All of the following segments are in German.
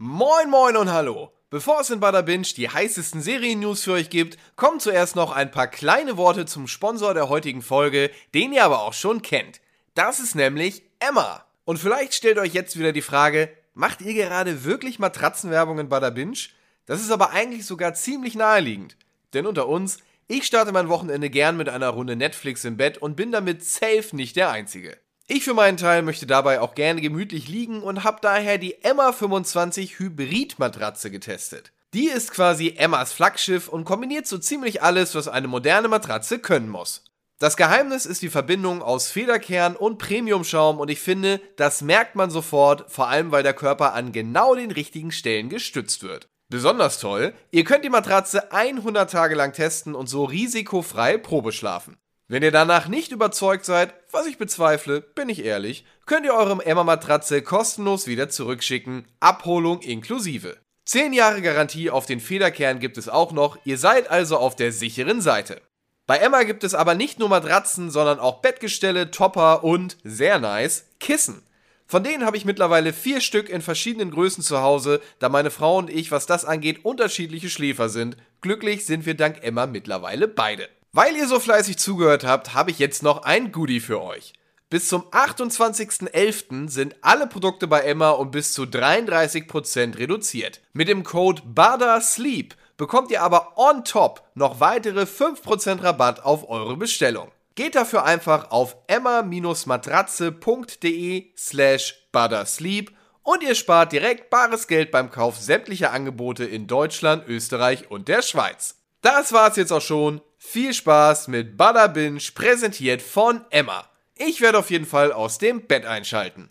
Moin moin und hallo. Bevor es in Bada Binge die heißesten Serien-News für euch gibt, kommen zuerst noch ein paar kleine Worte zum Sponsor der heutigen Folge, den ihr aber auch schon kennt. Das ist nämlich Emma. Und vielleicht stellt euch jetzt wieder die Frage, macht ihr gerade wirklich Matratzenwerbung in Bada Binge? Das ist aber eigentlich sogar ziemlich naheliegend. Denn unter uns, ich starte mein Wochenende gern mit einer Runde Netflix im Bett und bin damit safe nicht der Einzige. Ich für meinen Teil möchte dabei auch gerne gemütlich liegen und habe daher die Emma 25 Hybrid Matratze getestet. Die ist quasi Emmas Flaggschiff und kombiniert so ziemlich alles, was eine moderne Matratze können muss. Das Geheimnis ist die Verbindung aus Federkern und Premiumschaum und ich finde, das merkt man sofort, vor allem weil der Körper an genau den richtigen Stellen gestützt wird. Besonders toll, ihr könnt die Matratze 100 Tage lang testen und so risikofrei Probe schlafen. Wenn ihr danach nicht überzeugt seid, was ich bezweifle, bin ich ehrlich, könnt ihr eure Emma-Matratze kostenlos wieder zurückschicken, Abholung inklusive. 10 Jahre Garantie auf den Federkern gibt es auch noch, ihr seid also auf der sicheren Seite. Bei Emma gibt es aber nicht nur Matratzen, sondern auch Bettgestelle, Topper und, sehr nice, Kissen. Von denen habe ich mittlerweile vier Stück in verschiedenen Größen zu Hause, da meine Frau und ich, was das angeht, unterschiedliche Schläfer sind. Glücklich sind wir dank Emma mittlerweile beide. Weil ihr so fleißig zugehört habt, habe ich jetzt noch ein Goodie für euch. Bis zum 28.11. sind alle Produkte bei Emma um bis zu 33% reduziert. Mit dem Code BADASLEEP bekommt ihr aber on top noch weitere 5% Rabatt auf eure Bestellung. Geht dafür einfach auf emma-matratze.de slash buttersleep und ihr spart direkt bares Geld beim Kauf sämtlicher Angebote in Deutschland, Österreich und der Schweiz. Das war's jetzt auch schon. Viel Spaß mit Bada Binge, präsentiert von Emma. Ich werde auf jeden Fall aus dem Bett einschalten.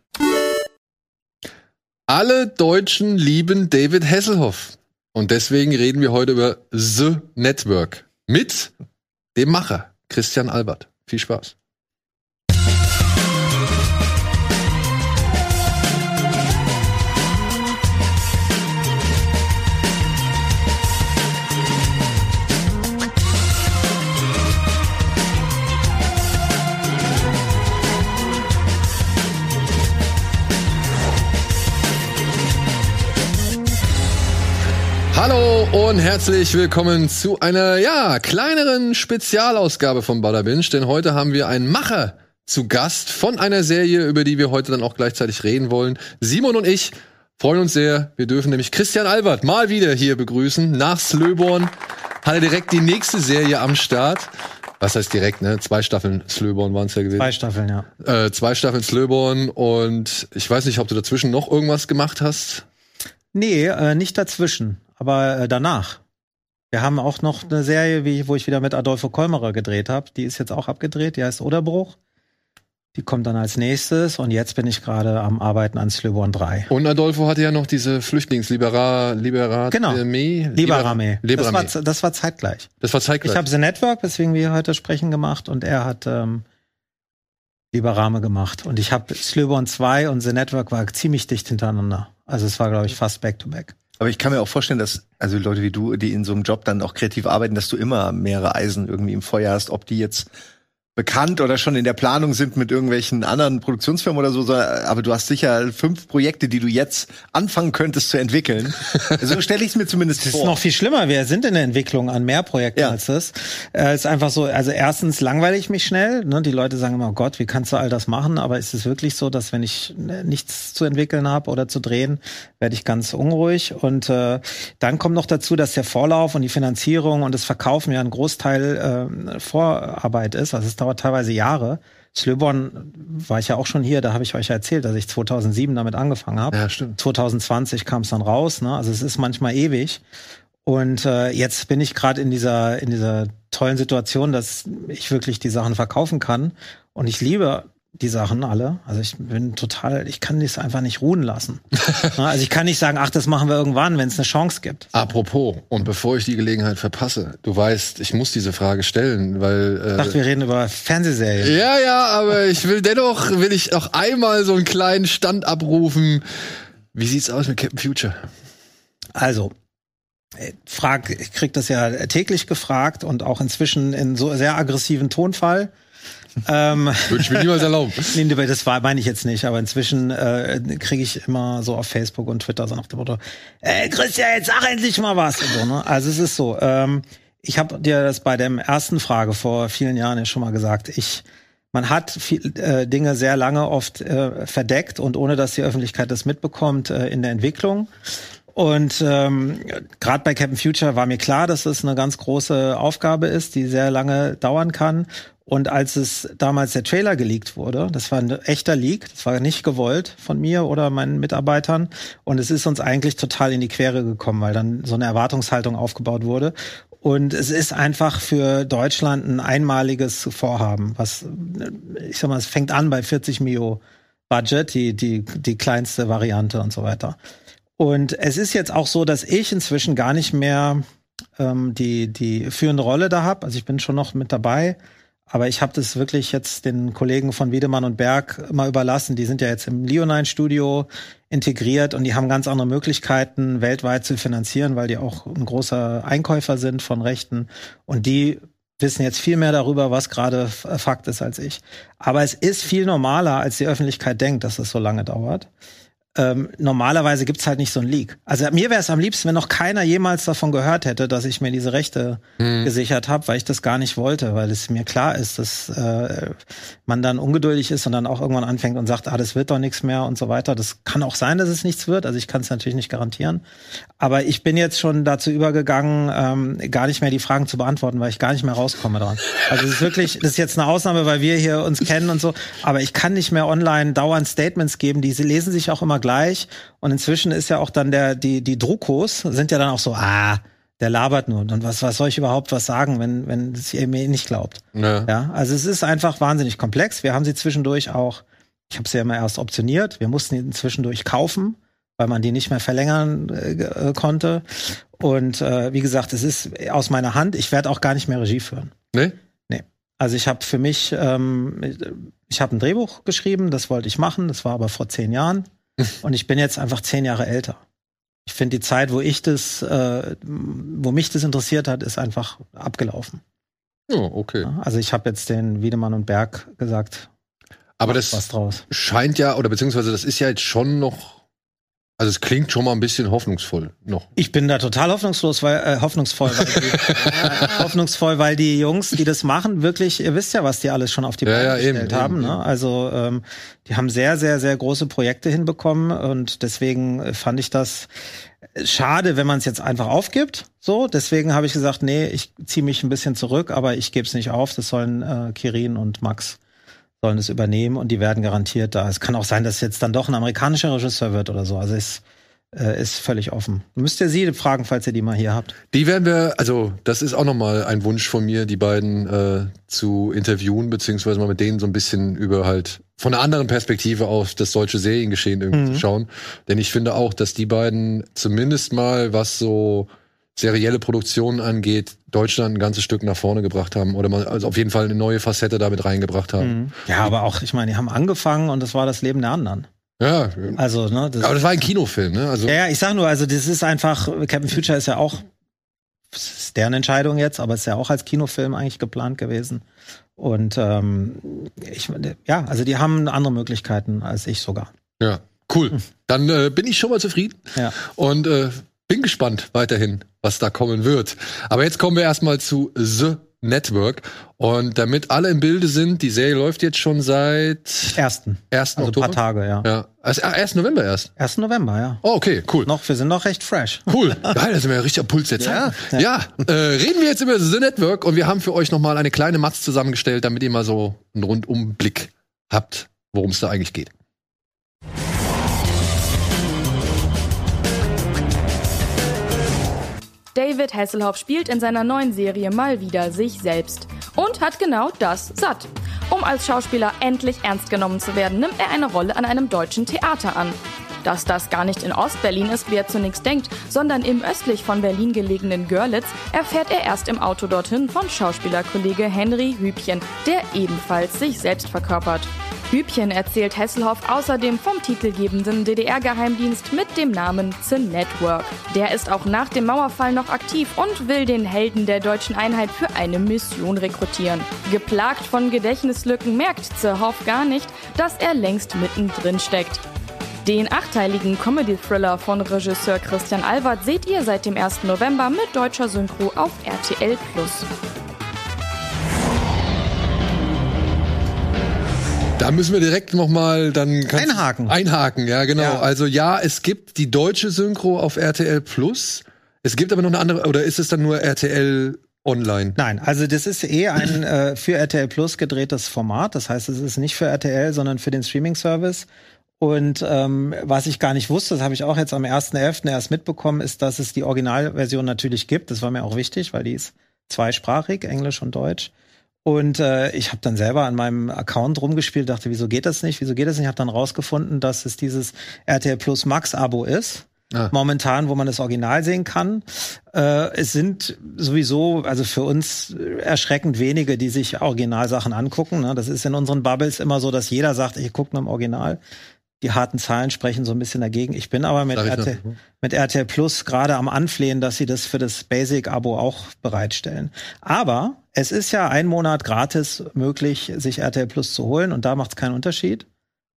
Alle Deutschen lieben David Hasselhoff. Und deswegen reden wir heute über The Network mit dem Macher Christian Albert. Viel Spaß. Hallo und herzlich willkommen zu einer, ja, kleineren Spezialausgabe von Bada Binge, denn heute haben wir einen Macher zu Gast von einer Serie, über die wir heute dann auch gleichzeitig reden wollen. Simon und ich freuen uns sehr. Wir dürfen nämlich Christian Albert mal wieder hier begrüßen. Nach Slöborn hat er direkt die nächste Serie am Start. Was heißt direkt, ne? Zwei Staffeln Slöborn waren es ja gewesen. Zwei Staffeln, ja. Äh, zwei Staffeln Slöborn und ich weiß nicht, ob du dazwischen noch irgendwas gemacht hast. Nee, äh, nicht dazwischen aber äh, danach. Wir haben auch noch eine Serie, wie, wo ich wieder mit Adolfo Kolmerer gedreht habe. Die ist jetzt auch abgedreht, die heißt Oderbruch. Die kommt dann als nächstes und jetzt bin ich gerade am Arbeiten an Slöborn 3. Und Adolfo hatte ja noch diese Flüchtlingsliberat Liberat genau. Liberame. Liberame. Das, war, das war zeitgleich. Das war zeitgleich. Ich habe The Network, weswegen wir heute sprechen, gemacht und er hat ähm, Liberame gemacht. Und ich habe Slöborn 2 und The Network war ziemlich dicht hintereinander. Also es war, glaube ich, fast back-to-back. -back. Aber ich kann mir auch vorstellen, dass also Leute wie du, die in so einem Job dann auch kreativ arbeiten, dass du immer mehrere Eisen irgendwie im Feuer hast, ob die jetzt bekannt oder schon in der Planung sind mit irgendwelchen anderen Produktionsfirmen oder so, aber du hast sicher fünf Projekte, die du jetzt anfangen könntest zu entwickeln. So stelle ich es mir zumindest vor. Das ist noch viel schlimmer. Wir sind in der Entwicklung an mehr Projekten ja. als das. Äh, ist einfach so, also erstens langweile ich mich schnell. Ne? Die Leute sagen immer, oh Gott, wie kannst du all das machen? Aber ist es wirklich so, dass wenn ich ne, nichts zu entwickeln habe oder zu drehen, werde ich ganz unruhig. Und äh, dann kommt noch dazu, dass der Vorlauf und die Finanzierung und das Verkaufen ja ein Großteil äh, Vorarbeit ist. Also es dauert teilweise Jahre. Slöborn war ich ja auch schon hier, da habe ich euch erzählt, dass ich 2007 damit angefangen habe. Ja, stimmt. 2020 kam es dann raus, ne? Also es ist manchmal ewig. Und äh, jetzt bin ich gerade in dieser in dieser tollen Situation, dass ich wirklich die Sachen verkaufen kann und ich liebe die Sachen alle. Also ich bin total, ich kann das einfach nicht ruhen lassen. also ich kann nicht sagen, ach, das machen wir irgendwann, wenn es eine Chance gibt. Apropos, und bevor ich die Gelegenheit verpasse, du weißt, ich muss diese Frage stellen, weil. Äh, ich dachte, wir reden über Fernsehserien. Ja, ja, aber ich will dennoch, will ich auch einmal so einen kleinen Stand abrufen. Wie sieht's aus mit Captain Future? Also, frag, ich krieg das ja täglich gefragt und auch inzwischen in so sehr aggressiven Tonfall. Ähm, Würde ich mir niemals erlauben. nee, das war, meine ich jetzt nicht, aber inzwischen äh, kriege ich immer so auf Facebook und Twitter so nach dem Motto, ey Christian, jetzt sag endlich mal was. Und so, ne? Also es ist so, ähm, ich habe dir das bei der ersten Frage vor vielen Jahren ja schon mal gesagt. Ich man hat viel, äh, Dinge sehr lange oft äh, verdeckt und ohne dass die Öffentlichkeit das mitbekommt äh, in der Entwicklung. Und ähm, gerade bei Captain Future war mir klar, dass es eine ganz große Aufgabe ist, die sehr lange dauern kann. Und als es damals der Trailer geleakt wurde, das war ein echter Leak, das war nicht gewollt von mir oder meinen Mitarbeitern. Und es ist uns eigentlich total in die Quere gekommen, weil dann so eine Erwartungshaltung aufgebaut wurde. Und es ist einfach für Deutschland ein einmaliges Vorhaben, was, ich sag mal, es fängt an bei 40 Mio Budget, die, die, die kleinste Variante und so weiter. Und es ist jetzt auch so, dass ich inzwischen gar nicht mehr ähm, die, die führende Rolle da habe. Also ich bin schon noch mit dabei. Aber ich habe das wirklich jetzt den Kollegen von Wiedemann und Berg mal überlassen. Die sind ja jetzt im Leonine-Studio integriert und die haben ganz andere Möglichkeiten, weltweit zu finanzieren, weil die auch ein großer Einkäufer sind von Rechten. Und die wissen jetzt viel mehr darüber, was gerade Fakt ist als ich. Aber es ist viel normaler, als die Öffentlichkeit denkt, dass es so lange dauert ähm, normalerweise gibt's halt nicht so ein Leak. Also mir wäre es am liebsten, wenn noch keiner jemals davon gehört hätte, dass ich mir diese Rechte hm. gesichert habe, weil ich das gar nicht wollte, weil es mir klar ist, dass äh, man dann ungeduldig ist und dann auch irgendwann anfängt und sagt, ah, das wird doch nichts mehr und so weiter. Das kann auch sein, dass es nichts wird. Also ich kann es natürlich nicht garantieren. Aber ich bin jetzt schon dazu übergegangen, ähm, gar nicht mehr die Fragen zu beantworten, weil ich gar nicht mehr rauskomme dran. Also es ist wirklich, das ist jetzt eine Ausnahme, weil wir hier uns kennen und so. Aber ich kann nicht mehr online dauernd Statements geben. Die lesen sich auch immer gleich. Und inzwischen ist ja auch dann der, die, die Druckos sind ja dann auch so, ah, der labert nur. Und was, was soll ich überhaupt was sagen, wenn, wenn es ihr mir nicht glaubt? Ja. ja. Also es ist einfach wahnsinnig komplex. Wir haben sie zwischendurch auch, ich habe sie ja immer erst optioniert, wir mussten sie zwischendurch kaufen, weil man die nicht mehr verlängern äh, äh, konnte. Und äh, wie gesagt, es ist aus meiner Hand. Ich werde auch gar nicht mehr Regie führen. Nee? Nee. Also ich habe für mich, ähm, ich habe ein Drehbuch geschrieben, das wollte ich machen, das war aber vor zehn Jahren. Und ich bin jetzt einfach zehn Jahre älter. Ich finde die Zeit, wo ich das, äh, wo mich das interessiert hat, ist einfach abgelaufen. Oh, okay. Also ich habe jetzt den Wiedemann und Berg gesagt. Aber das scheint ja, oder beziehungsweise das ist ja jetzt schon noch also es klingt schon mal ein bisschen hoffnungsvoll noch. Ich bin da total hoffnungslos, weil äh, hoffnungsvoll, weil die, äh, hoffnungsvoll, weil die Jungs, die das machen, wirklich, ihr wisst ja, was die alles schon auf die Beine ja, ja, gestellt eben, haben. Eben, ne? Also ähm, die haben sehr, sehr, sehr große Projekte hinbekommen und deswegen äh, fand ich das schade, wenn man es jetzt einfach aufgibt. So, deswegen habe ich gesagt, nee, ich ziehe mich ein bisschen zurück, aber ich gebe es nicht auf. Das sollen äh, Kirin und Max sollen es übernehmen und die werden garantiert da. Es kann auch sein, dass jetzt dann doch ein amerikanischer Regisseur wird oder so. Also es äh, ist völlig offen. Müsst ihr sie fragen, falls ihr die mal hier habt. Die werden wir, also das ist auch nochmal ein Wunsch von mir, die beiden äh, zu interviewen, beziehungsweise mal mit denen so ein bisschen über halt von einer anderen Perspektive auf das deutsche Seriengeschehen irgendwie mhm. zu schauen. Denn ich finde auch, dass die beiden zumindest mal, was so serielle Produktionen angeht, Deutschland ein ganzes Stück nach vorne gebracht haben oder mal also auf jeden Fall eine neue Facette damit reingebracht haben. Mhm. Ja, aber auch, ich meine, die haben angefangen und das war das Leben der anderen. Ja. Also, ne, das aber das war ein Kinofilm, ne? Also ja, ja, ich sag nur, also das ist einfach, Captain Future ist ja auch, ist deren Entscheidung jetzt, aber ist ja auch als Kinofilm eigentlich geplant gewesen. Und ähm, ich, ja, also die haben andere Möglichkeiten als ich sogar. Ja, cool. Hm. Dann äh, bin ich schon mal zufrieden. Ja. Und äh, bin gespannt weiterhin, was da kommen wird. Aber jetzt kommen wir erstmal zu The Network. Und damit alle im Bilde sind, die Serie läuft jetzt schon seit ersten. Ersten also Oktober? paar Tage, ja. Ja. Also 1. Ah, November erst. 1. November, ja. Oh, okay, cool. Noch, wir sind noch recht fresh. Cool. Geil, da sind wir ja richtig am Puls der Zeit. Ja, ja. ja äh, reden wir jetzt über The Network und wir haben für euch nochmal eine kleine Matz zusammengestellt, damit ihr mal so einen Rundumblick habt, worum es da eigentlich geht. David Hasselhoff spielt in seiner neuen Serie mal wieder sich selbst und hat genau das satt. Um als Schauspieler endlich ernst genommen zu werden, nimmt er eine Rolle an einem deutschen Theater an. Dass das gar nicht in Ostberlin ist, wie er zunächst denkt, sondern im östlich von Berlin gelegenen Görlitz, erfährt er erst im Auto dorthin von Schauspielerkollege Henry Hübchen, der ebenfalls sich selbst verkörpert. Bübchen erzählt Hesselhoff außerdem vom titelgebenden DDR-Geheimdienst mit dem Namen The Network. Der ist auch nach dem Mauerfall noch aktiv und will den Helden der deutschen Einheit für eine Mission rekrutieren. Geplagt von Gedächtnislücken merkt Zerhoff gar nicht, dass er längst mittendrin steckt. Den achteiligen Comedy-Thriller von Regisseur Christian Albert seht ihr seit dem 1. November mit deutscher Synchro auf RTL Da müssen wir direkt noch mal dann Einhaken. Einhaken, ja genau. Ja. Also ja, es gibt die deutsche Synchro auf RTL Plus. Es gibt aber noch eine andere oder ist es dann nur RTL Online? Nein, also das ist eh ein äh, für RTL Plus gedrehtes Format. Das heißt, es ist nicht für RTL, sondern für den Streaming-Service. Und ähm, was ich gar nicht wusste, das habe ich auch jetzt am 1.11. erst mitbekommen, ist, dass es die Originalversion natürlich gibt. Das war mir auch wichtig, weil die ist zweisprachig, Englisch und Deutsch. Und äh, ich habe dann selber an meinem Account rumgespielt, dachte, wieso geht das nicht? Wieso geht das nicht? Habe dann rausgefunden, dass es dieses RTL Plus Max Abo ist. Ah. Momentan, wo man das Original sehen kann. Äh, es sind sowieso, also für uns erschreckend wenige, die sich Originalsachen angucken. Ne? Das ist in unseren Bubbles immer so, dass jeder sagt, ich gucke nur im Original. Die harten Zahlen sprechen so ein bisschen dagegen. Ich bin aber mit, ich RTL, mit RTL Plus gerade am Anflehen, dass sie das für das Basic-Abo auch bereitstellen. Aber es ist ja ein Monat gratis möglich, sich RTL Plus zu holen und da macht es keinen Unterschied.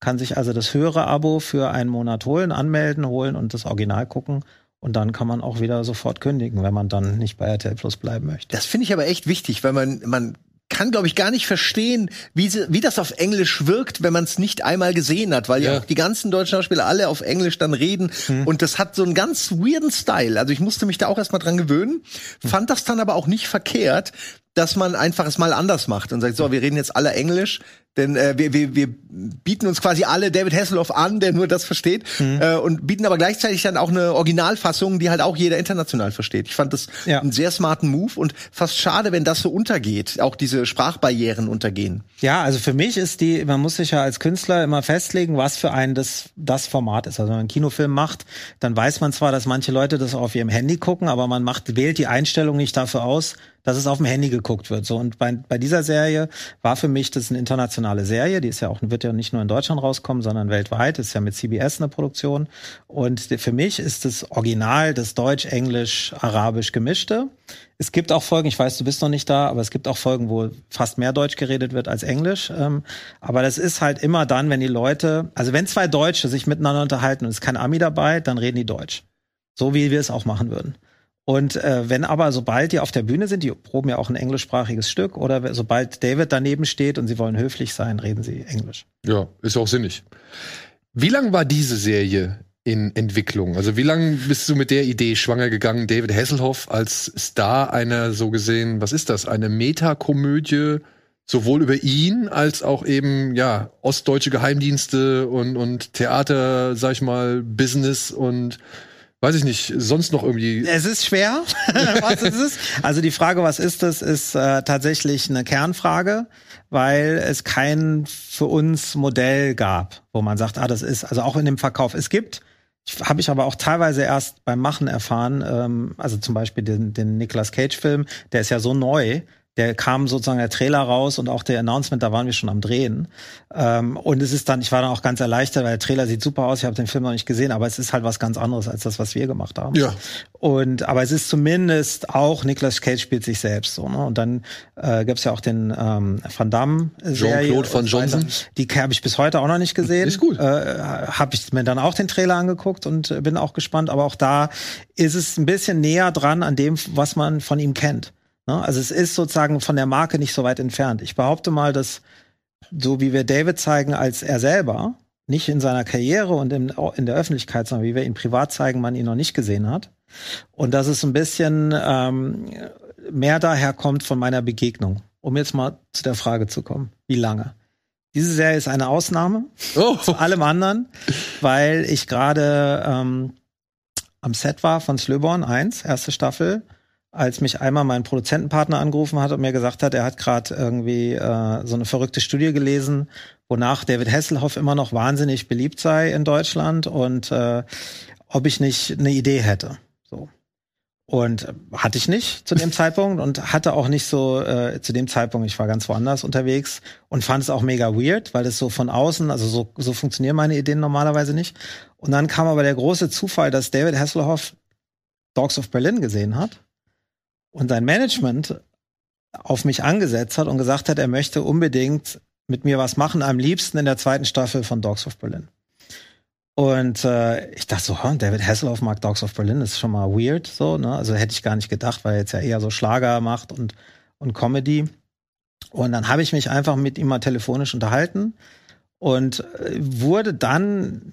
Kann sich also das höhere Abo für einen Monat holen, anmelden, holen und das Original gucken. Und dann kann man auch wieder sofort kündigen, wenn man dann nicht bei RTL Plus bleiben möchte. Das finde ich aber echt wichtig, weil man, man kann, glaube ich, gar nicht verstehen, wie, sie, wie das auf Englisch wirkt, wenn man es nicht einmal gesehen hat, weil ja. Ja. auch die ganzen deutschen Schauspieler alle auf Englisch dann reden und das hat so einen ganz weirden Style. Also ich musste mich da auch erstmal dran gewöhnen, fand das dann aber auch nicht verkehrt, dass man einfach es mal anders macht und sagt, so, wir reden jetzt alle Englisch, denn äh, wir, wir, wir bieten uns quasi alle David Hasselhoff an, der nur das versteht, äh, und bieten aber gleichzeitig dann auch eine Originalfassung, die halt auch jeder international versteht. Ich fand das Ja. einen sehr smarten Move und fast schade, wenn das so untergeht, auch diese Sprachbarrieren untergehen. Ja, also für mich ist die, man muss sich ja als Künstler immer festlegen, was für einen das, das Format ist. Also wenn man einen Kinofilm macht, dann weiß man zwar, dass manche Leute das auf ihrem Handy gucken, aber man macht, wählt die Einstellung nicht dafür aus, dass es auf dem Handy geguckt wird. So und bei, bei dieser Serie war für mich das eine internationale Serie. Die ist ja auch wird ja nicht nur in Deutschland rauskommen, sondern weltweit. Ist ja mit CBS eine Produktion. Und für mich ist das Original das Deutsch, Englisch, Arabisch gemischte. Es gibt auch Folgen, ich weiß, du bist noch nicht da, aber es gibt auch Folgen, wo fast mehr Deutsch geredet wird als Englisch. Ähm, aber das ist halt immer dann, wenn die Leute, also wenn zwei Deutsche sich miteinander unterhalten und es ist kein Ami dabei, dann reden die Deutsch. So wie wir es auch machen würden. Und äh, wenn aber, sobald die auf der Bühne sind, die proben ja auch ein englischsprachiges Stück, oder sobald David daneben steht und sie wollen höflich sein, reden sie Englisch. Ja, ist auch sinnig. Wie lang war diese Serie in Entwicklung? Also wie lange bist du mit der Idee schwanger gegangen, David Hasselhoff als Star einer so gesehen, was ist das, eine Metakomödie, sowohl über ihn als auch eben, ja, ostdeutsche Geheimdienste und, und Theater, sag ich mal, Business und weiß ich nicht, sonst noch irgendwie. Es ist schwer. was ist es? Also die Frage, was ist das, ist äh, tatsächlich eine Kernfrage, weil es kein für uns Modell gab, wo man sagt, ah, das ist, also auch in dem Verkauf. Es gibt, habe ich aber auch teilweise erst beim Machen erfahren, ähm, also zum Beispiel den, den Nicolas Cage-Film, der ist ja so neu, der kam sozusagen der Trailer raus und auch der Announcement, da waren wir schon am Drehen. Ähm, und es ist dann, ich war dann auch ganz erleichtert, weil der Trailer sieht super aus, ich habe den Film noch nicht gesehen, aber es ist halt was ganz anderes als das, was wir gemacht haben. Ja. Und aber es ist zumindest auch Nicolas Cage spielt sich selbst so. Ne? Und dann äh, gibt's ja auch den ähm, Van Damme Serie Jean-Claude Van. Johnson. Die habe ich bis heute auch noch nicht gesehen. Ist gut. Äh, habe ich mir dann auch den Trailer angeguckt und bin auch gespannt. Aber auch da ist es ein bisschen näher dran an dem, was man von ihm kennt. Ne? Also es ist sozusagen von der Marke nicht so weit entfernt. Ich behaupte mal, dass so wie wir David zeigen als er selber, nicht in seiner Karriere und in, in der Öffentlichkeit, sondern wie wir ihn privat zeigen, man ihn noch nicht gesehen hat. Und dass es ein bisschen ähm, mehr daher kommt von meiner Begegnung. Um jetzt mal zu der Frage zu kommen. Wie lange? Diese Serie ist eine Ausnahme Oh, zu allem anderen, weil ich gerade ähm, am Set war von Slöborn 1, erste Staffel, als mich einmal mein Produzentenpartner angerufen hat und mir gesagt hat, er hat gerade irgendwie äh, so eine verrückte Studie gelesen, wonach David Hasselhoff immer noch wahnsinnig beliebt sei in Deutschland und äh, ob ich nicht eine Idee hätte. So. Und hatte ich nicht zu dem Zeitpunkt und hatte auch nicht so äh, zu dem Zeitpunkt, ich war ganz woanders unterwegs und fand es auch mega weird, weil es so von außen, also so, so funktionieren meine Ideen normalerweise nicht. Und dann kam aber der große Zufall, dass David Hasselhoff Dogs of Berlin gesehen hat und sein Management auf mich angesetzt hat und gesagt hat, er möchte unbedingt mit mir was machen, am liebsten in der zweiten Staffel von Dogs of Berlin. Und äh, ich dachte so, huh, David Hasselhoff mag Dogs of Berlin, das ist schon mal weird, so, ne? Also hätte ich gar nicht gedacht, weil er jetzt ja eher so Schlager macht und, und Comedy. Und dann habe ich mich einfach mit ihm mal telefonisch unterhalten und äh, wurde dann,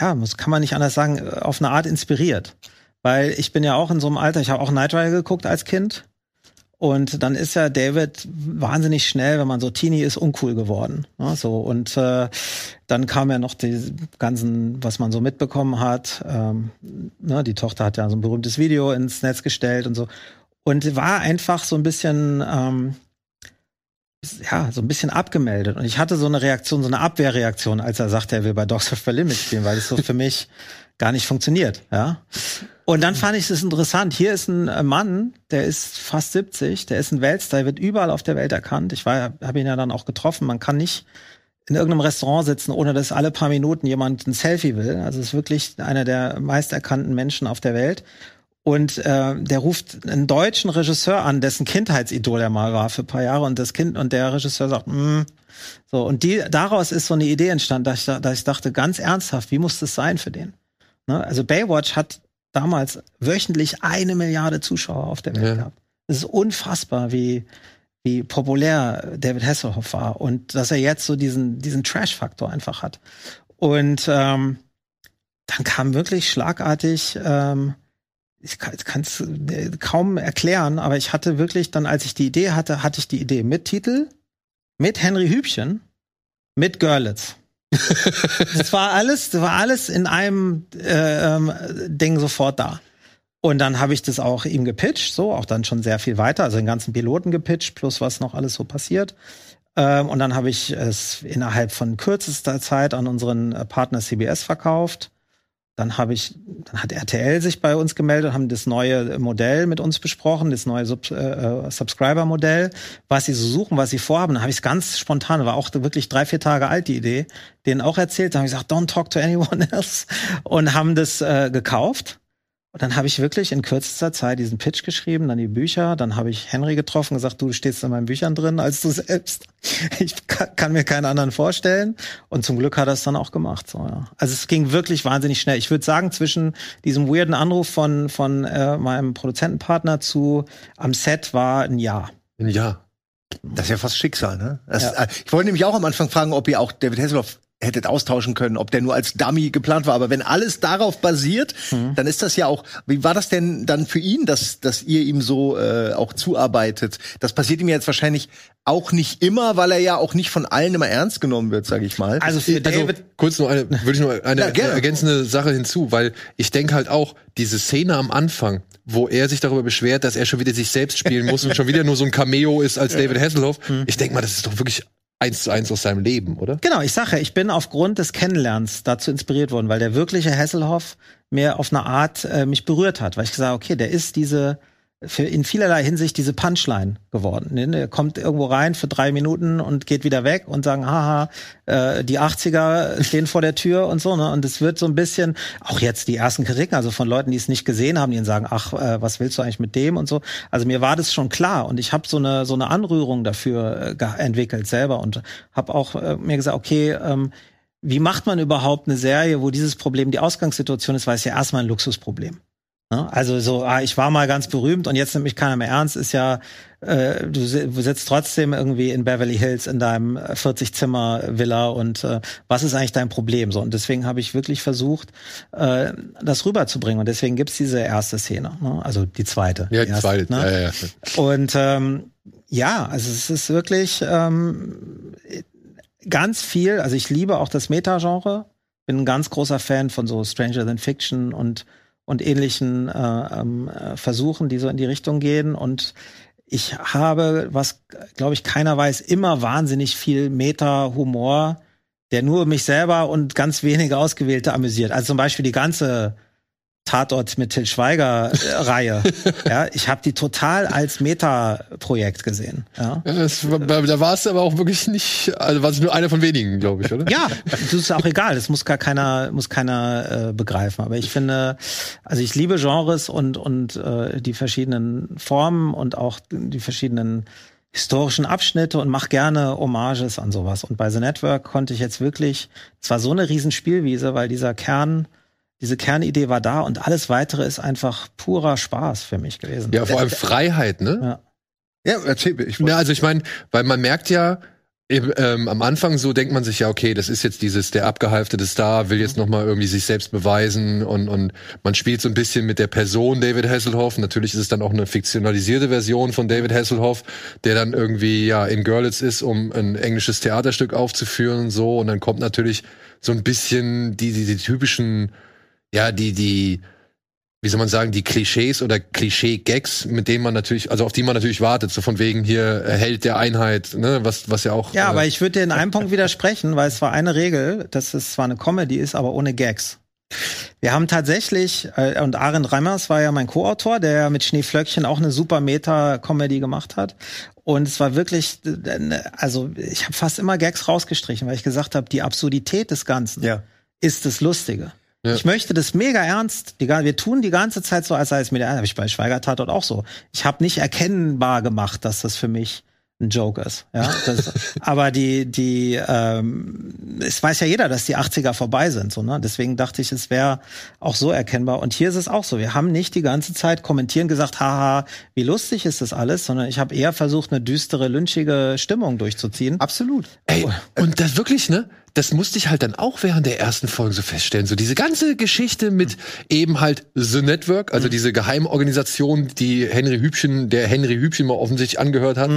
ja, das kann man nicht anders sagen, auf eine Art inspiriert. Weil ich bin ja auch in so einem Alter, ich habe auch Night Rider geguckt als Kind und dann ist ja David wahnsinnig schnell, wenn man so Teenie ist, uncool geworden. Ne? So und äh, dann kam ja noch die ganzen, was man so mitbekommen hat. Ähm, ne? Die Tochter hat ja so ein berühmtes Video ins Netz gestellt und so und war einfach so ein bisschen ähm, ja, so ein bisschen abgemeldet. Und ich hatte so eine Reaktion, so eine Abwehrreaktion, als er sagte, er will bei Dogs of Berlin mitspielen, weil es so für mich gar nicht funktioniert, ja. Und dann fand ich es interessant. Hier ist ein äh, Mann, der ist fast 70, der ist ein Weltstar, der wird überall auf der Welt erkannt. Ich habe ihn ja dann auch getroffen. Man kann nicht in irgendeinem Restaurant sitzen, ohne dass alle paar Minuten jemand ein Selfie will. Also ist wirklich einer der meist erkannten Menschen auf der Welt. Und äh, der ruft einen deutschen Regisseur an, dessen Kindheitsidol er mal war für ein paar Jahre. Und das Kind und der Regisseur sagt, mm. so und die daraus ist so eine Idee entstanden, dass ich, dass ich dachte, ganz ernsthaft, wie muss das sein für den? Ne? Also Baywatch hat damals wöchentlich eine Milliarde Zuschauer auf der Welt ja. gehabt. Es ist unfassbar, wie, wie populär David Hasselhoff war und dass er jetzt so diesen, diesen Trash-Faktor einfach hat. Und ähm, dann kam wirklich schlagartig, ähm, ich kann es äh, kaum erklären, aber ich hatte wirklich dann, als ich die Idee hatte, hatte ich die Idee mit Titel, mit Henry Hübchen, mit Görlitz. Das war alles, das war alles in einem äh, ähm, Ding sofort da. Und dann habe ich das auch ihm gepitcht, so auch dann schon sehr viel weiter, also den ganzen Piloten gepitcht, plus was noch alles so passiert. Ähm, und dann habe ich es innerhalb von kürzester Zeit an unseren äh, Partner CBS verkauft. Dann habe ich, dann hat RTL sich bei uns gemeldet, haben das neue Modell mit uns besprochen, das neue Sub, äh, äh, Subscriber-Modell, was sie so suchen, was sie vorhaben. Dann habe ich es ganz spontan, war auch wirklich drei, vier Tage alt, die Idee, denen auch erzählt. Dann habe ich gesagt, don't talk to anyone else und haben das äh, gekauft und dann habe ich wirklich in kürzester Zeit diesen Pitch geschrieben, dann die Bücher, dann habe ich Henry getroffen, gesagt, du stehst in meinen Büchern drin als du selbst. Ich kann mir keinen anderen vorstellen. Und zum Glück hat er es dann auch gemacht. So, ja. Also es ging wirklich wahnsinnig schnell. Ich würde sagen, zwischen diesem weirden Anruf von, von äh, meinem Produzentenpartner zu am Set war ein Jahr. Ein Jahr. Das ist ja fast Schicksal, ne? Das, ja. äh, ich wollte nämlich auch am Anfang fragen, ob ihr auch David Hasselhoff hättet austauschen können, ob der nur als Dummy geplant war. Aber wenn alles darauf basiert, mhm. dann ist das ja auch. Wie war das denn dann für ihn, dass, dass ihr ihm so äh, auch zuarbeitet? Das passiert ihm jetzt wahrscheinlich auch nicht immer, weil er ja auch nicht von allen immer ernst genommen wird, sage ich mal. Also für also, David kurz noch eine, würde ich noch eine ja, ergänzende Sache hinzu, weil ich denke halt auch diese Szene am Anfang, wo er sich darüber beschwert, dass er schon wieder sich selbst spielen muss und schon wieder nur so ein Cameo ist als David Hasselhoff. Mhm. Ich denke mal, das ist doch wirklich eins zu eins aus seinem Leben, oder? Genau, ich sage, ich bin aufgrund des Kennenlernens dazu inspiriert worden, weil der wirkliche Hasselhoff mir auf eine Art äh, mich berührt hat, weil ich gesagt okay, der ist diese für in vielerlei Hinsicht diese Punchline geworden. Ne? Er kommt irgendwo rein für drei Minuten und geht wieder weg und sagen, haha, äh, die 80er stehen vor der Tür und so. Ne? Und es wird so ein bisschen, auch jetzt die ersten Kritiken, also von Leuten, die es nicht gesehen haben, die ihnen sagen, ach, äh, was willst du eigentlich mit dem und so. Also mir war das schon klar und ich habe so eine so eine Anrührung dafür äh, entwickelt selber und habe auch äh, mir gesagt, okay, ähm, wie macht man überhaupt eine Serie, wo dieses Problem die Ausgangssituation ist, weil es ja erstmal ein Luxusproblem. Ne? Also so, ah, ich war mal ganz berühmt und jetzt nimmt mich keiner mehr ernst, ist ja, äh, du sitzt trotzdem irgendwie in Beverly Hills in deinem 40-Zimmer-Villa und äh, was ist eigentlich dein Problem? So, und deswegen habe ich wirklich versucht, äh, das rüberzubringen. Und deswegen gibt's diese erste Szene, ne? also die zweite. Ja, die erste, zweite. Ne? Ja, ja, ja. Und ähm, ja, also es ist wirklich ähm, ganz viel, also ich liebe auch das Meta-Genre, bin ein ganz großer Fan von so Stranger Than Fiction und und ähnlichen äh, ähm, äh, Versuchen, die so in die Richtung gehen. Und ich habe, was glaube ich keiner weiß, immer wahnsinnig viel Meta-Humor, der nur mich selber und ganz wenige Ausgewählte amüsiert. Also zum Beispiel die ganze Tatort mit Till Schweiger äh, Reihe. ja, ich habe die total als Meta-Projekt gesehen. Ja. Ja, das, da war es aber auch wirklich nicht, also war es nur einer von wenigen, glaube ich, oder? Ja, das ist auch egal. Das muss gar keiner, muss keiner äh, begreifen. Aber ich finde, also ich liebe Genres und und äh, die verschiedenen Formen und auch die verschiedenen historischen Abschnitte und mache gerne Hommages an sowas. Und bei The Network konnte ich jetzt wirklich, es war so eine riesen Spielwiese, weil dieser Kern, diese Kernidee war da und alles weitere ist einfach purer Spaß für mich gewesen. Ja, vor allem Freiheit, ne? Ja. Ja, erzähl mir. Ich Ja, also ich meine, weil man merkt ja, eben, ähm, am Anfang so denkt man sich ja, okay, das ist jetzt dieses, der abgehalftete Star will jetzt nochmal irgendwie sich selbst beweisen und, und man spielt so ein bisschen mit der Person David Hasselhoff. Natürlich ist es dann auch eine fiktionalisierte Version von David Hasselhoff, der dann irgendwie ja in Görlitz ist, um ein englisches Theaterstück aufzuführen und so. Und dann kommt natürlich so ein bisschen die, die, die typischen, ja, die, die, wie soll man sagen, die Klischees oder Klischee-Gags, mit denen man natürlich, also auf die man natürlich wartet, so von wegen hier äh, Held der Einheit, ne, was, was ja auch. Ja, äh, aber ich würde dir in einem Punkt widersprechen, weil es war eine Regel, dass es zwar eine Comedy ist, aber ohne Gags. Wir haben tatsächlich, äh, und Aaron Reimers war ja mein Co-Autor, der mit Schneeflöckchen auch eine super Meta-Comedy gemacht hat. Und es war wirklich, äh, also ich habe fast immer Gags rausgestrichen, weil ich gesagt habe, die Absurdität des Ganzen Ja. ist das Lustige. Ja. Ich möchte das mega ernst. Die, wir tun die ganze Zeit so, als sei es mir der habe ich bei Schweiger Tatort auch so. Ich habe nicht erkennbar gemacht, dass das für mich ein Joke ist. Ja, das, aber die die ähm, es weiß ja jeder, dass die 80er vorbei sind. So ne, deswegen dachte ich, es wäre auch so erkennbar. Und hier ist es auch so. Wir haben nicht die ganze Zeit kommentieren gesagt, haha, wie lustig ist das alles, sondern ich habe eher versucht, eine düstere, lynchige Stimmung durchzuziehen. Absolut. Ey, und das wirklich, ne? Das musste ich halt dann auch während der ersten Folge so feststellen. So diese ganze Geschichte mit eben halt The Network, also diese Geheimorganisation, die Henry Hübchen, der Henry Hübchen mal offensichtlich angehört hat.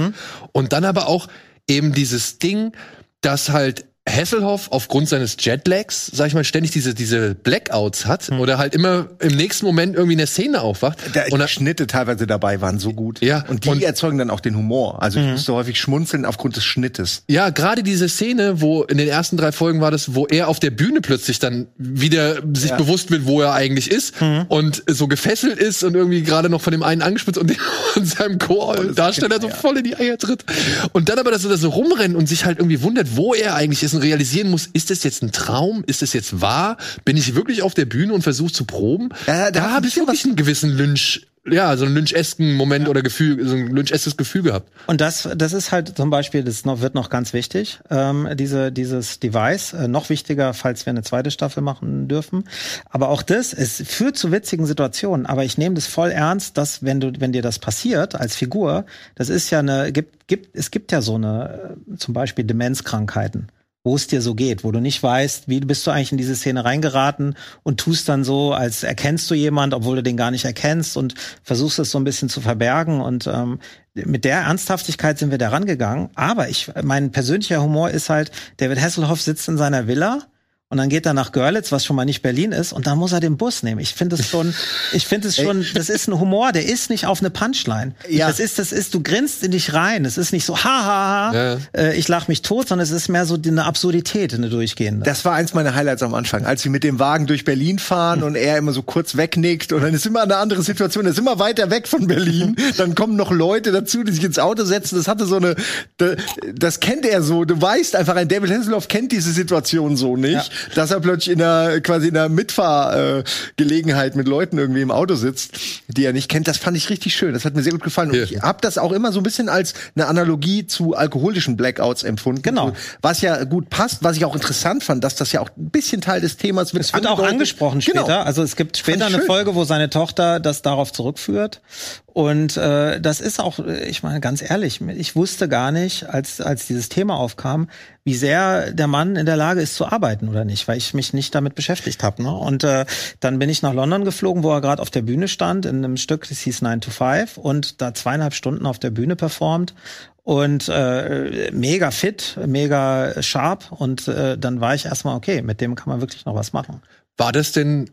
Und dann aber auch eben dieses Ding, dass halt Hasselhoff aufgrund seines Jetlags, sag ich mal, ständig diese, diese Blackouts hat oder halt immer im nächsten Moment irgendwie in der Szene aufwacht. Da, und die Schnitte teilweise dabei waren so gut. Ja, Und die und- erzeugen dann auch den Humor. Also ich musste häufig schmunzeln aufgrund des Schnittes. Ja, gerade diese Szene, wo in den ersten drei Folgen war das, wo er auf der Bühne plötzlich dann wieder sich bewusst wird, wo er eigentlich ist und so gefesselt ist und irgendwie gerade noch von dem einen angespitzt und, und seinem Co-Darsteller so voll in die Eier tritt. Und dann aber, dass er da so rumrennt und sich halt irgendwie wundert, wo er eigentlich ist und realisieren muss, ist das jetzt ein Traum? Ist das jetzt wahr? Bin ich wirklich auf der Bühne und versuche zu proben? Ja, da da habe ich wirklich einen gewissen Lynch, ja, so einen lynchesken Moment oder Gefühl, so ein lyncheskes Gefühl gehabt. Und das, das ist halt zum Beispiel, das noch, wird noch ganz wichtig, ähm, diese, dieses Device, äh, noch wichtiger, falls wir eine zweite Staffel machen dürfen. Aber auch das, es führt zu witzigen Situationen, aber ich nehme das voll ernst, dass wenn du, wenn dir das passiert als Figur, das ist ja eine, gibt, gibt, es gibt ja so eine, äh, zum Beispiel Demenzkrankheiten wo es dir so geht, wo du nicht weißt, wie bist du eigentlich in diese Szene reingeraten und tust dann so, als erkennst du jemand, obwohl du den gar nicht erkennst und versuchst es so ein bisschen zu verbergen und ähm, mit der Ernsthaftigkeit sind wir da rangegangen. Aber ich, mein persönlicher Humor ist halt, David Hasselhoff sitzt in seiner Villa und dann geht er nach Görlitz, was schon mal nicht Berlin ist, und dann muss er den Bus nehmen. Ich finde es schon, ich finde es schon, das ist ein Humor, der ist nicht auf eine Punchline. Ja. Das ist, das ist, du grinst in dich rein. Es ist nicht so, ha, ha, ha, Ja. äh, ich lach mich tot, sondern es ist mehr so eine Absurdität, eine durchgehende. Das war eins meiner Highlights am Anfang, als sie mit dem Wagen durch Berlin fahren und er immer so kurz wegnickt und dann ist immer eine andere Situation, er ist immer weiter weg von Berlin, dann kommen noch Leute dazu, die sich ins Auto setzen, das hatte so eine, da- das kennt er so, du weißt einfach, ein David Hasselhoff kennt diese Situation so nicht, dass er plötzlich in einer, quasi in einer Mitfahrgelegenheit mit Leuten irgendwie im Auto sitzt, die er nicht kennt, das fand ich richtig schön, das hat mir sehr gut gefallen und Ja. ich habe das auch immer so ein bisschen als eine Analogie zu alkoholischen Blackouts empfunden. Genau. Was ja gut passt, was ich auch interessant fand, dass das ja auch ein bisschen Teil des Themas wird. Es wird auch angesprochen später. Genau. Also es gibt später eine schön. Folge, wo seine Tochter das darauf zurückführt. Und äh, das ist auch, äh, ich meine, ganz ehrlich, ich wusste gar nicht, als, als dieses Thema aufkam, wie sehr der Mann in der Lage ist zu arbeiten oder nicht, weil ich mich nicht damit beschäftigt habe. Ne? Und äh, dann bin ich nach London geflogen, wo er gerade auf der Bühne stand, in einem Stück, das hieß 9 to 5 und da zweieinhalb Stunden auf der Bühne performt und äh, mega fit, mega sharp und äh, dann war ich erstmal okay, mit dem kann man wirklich noch was machen. War das denn,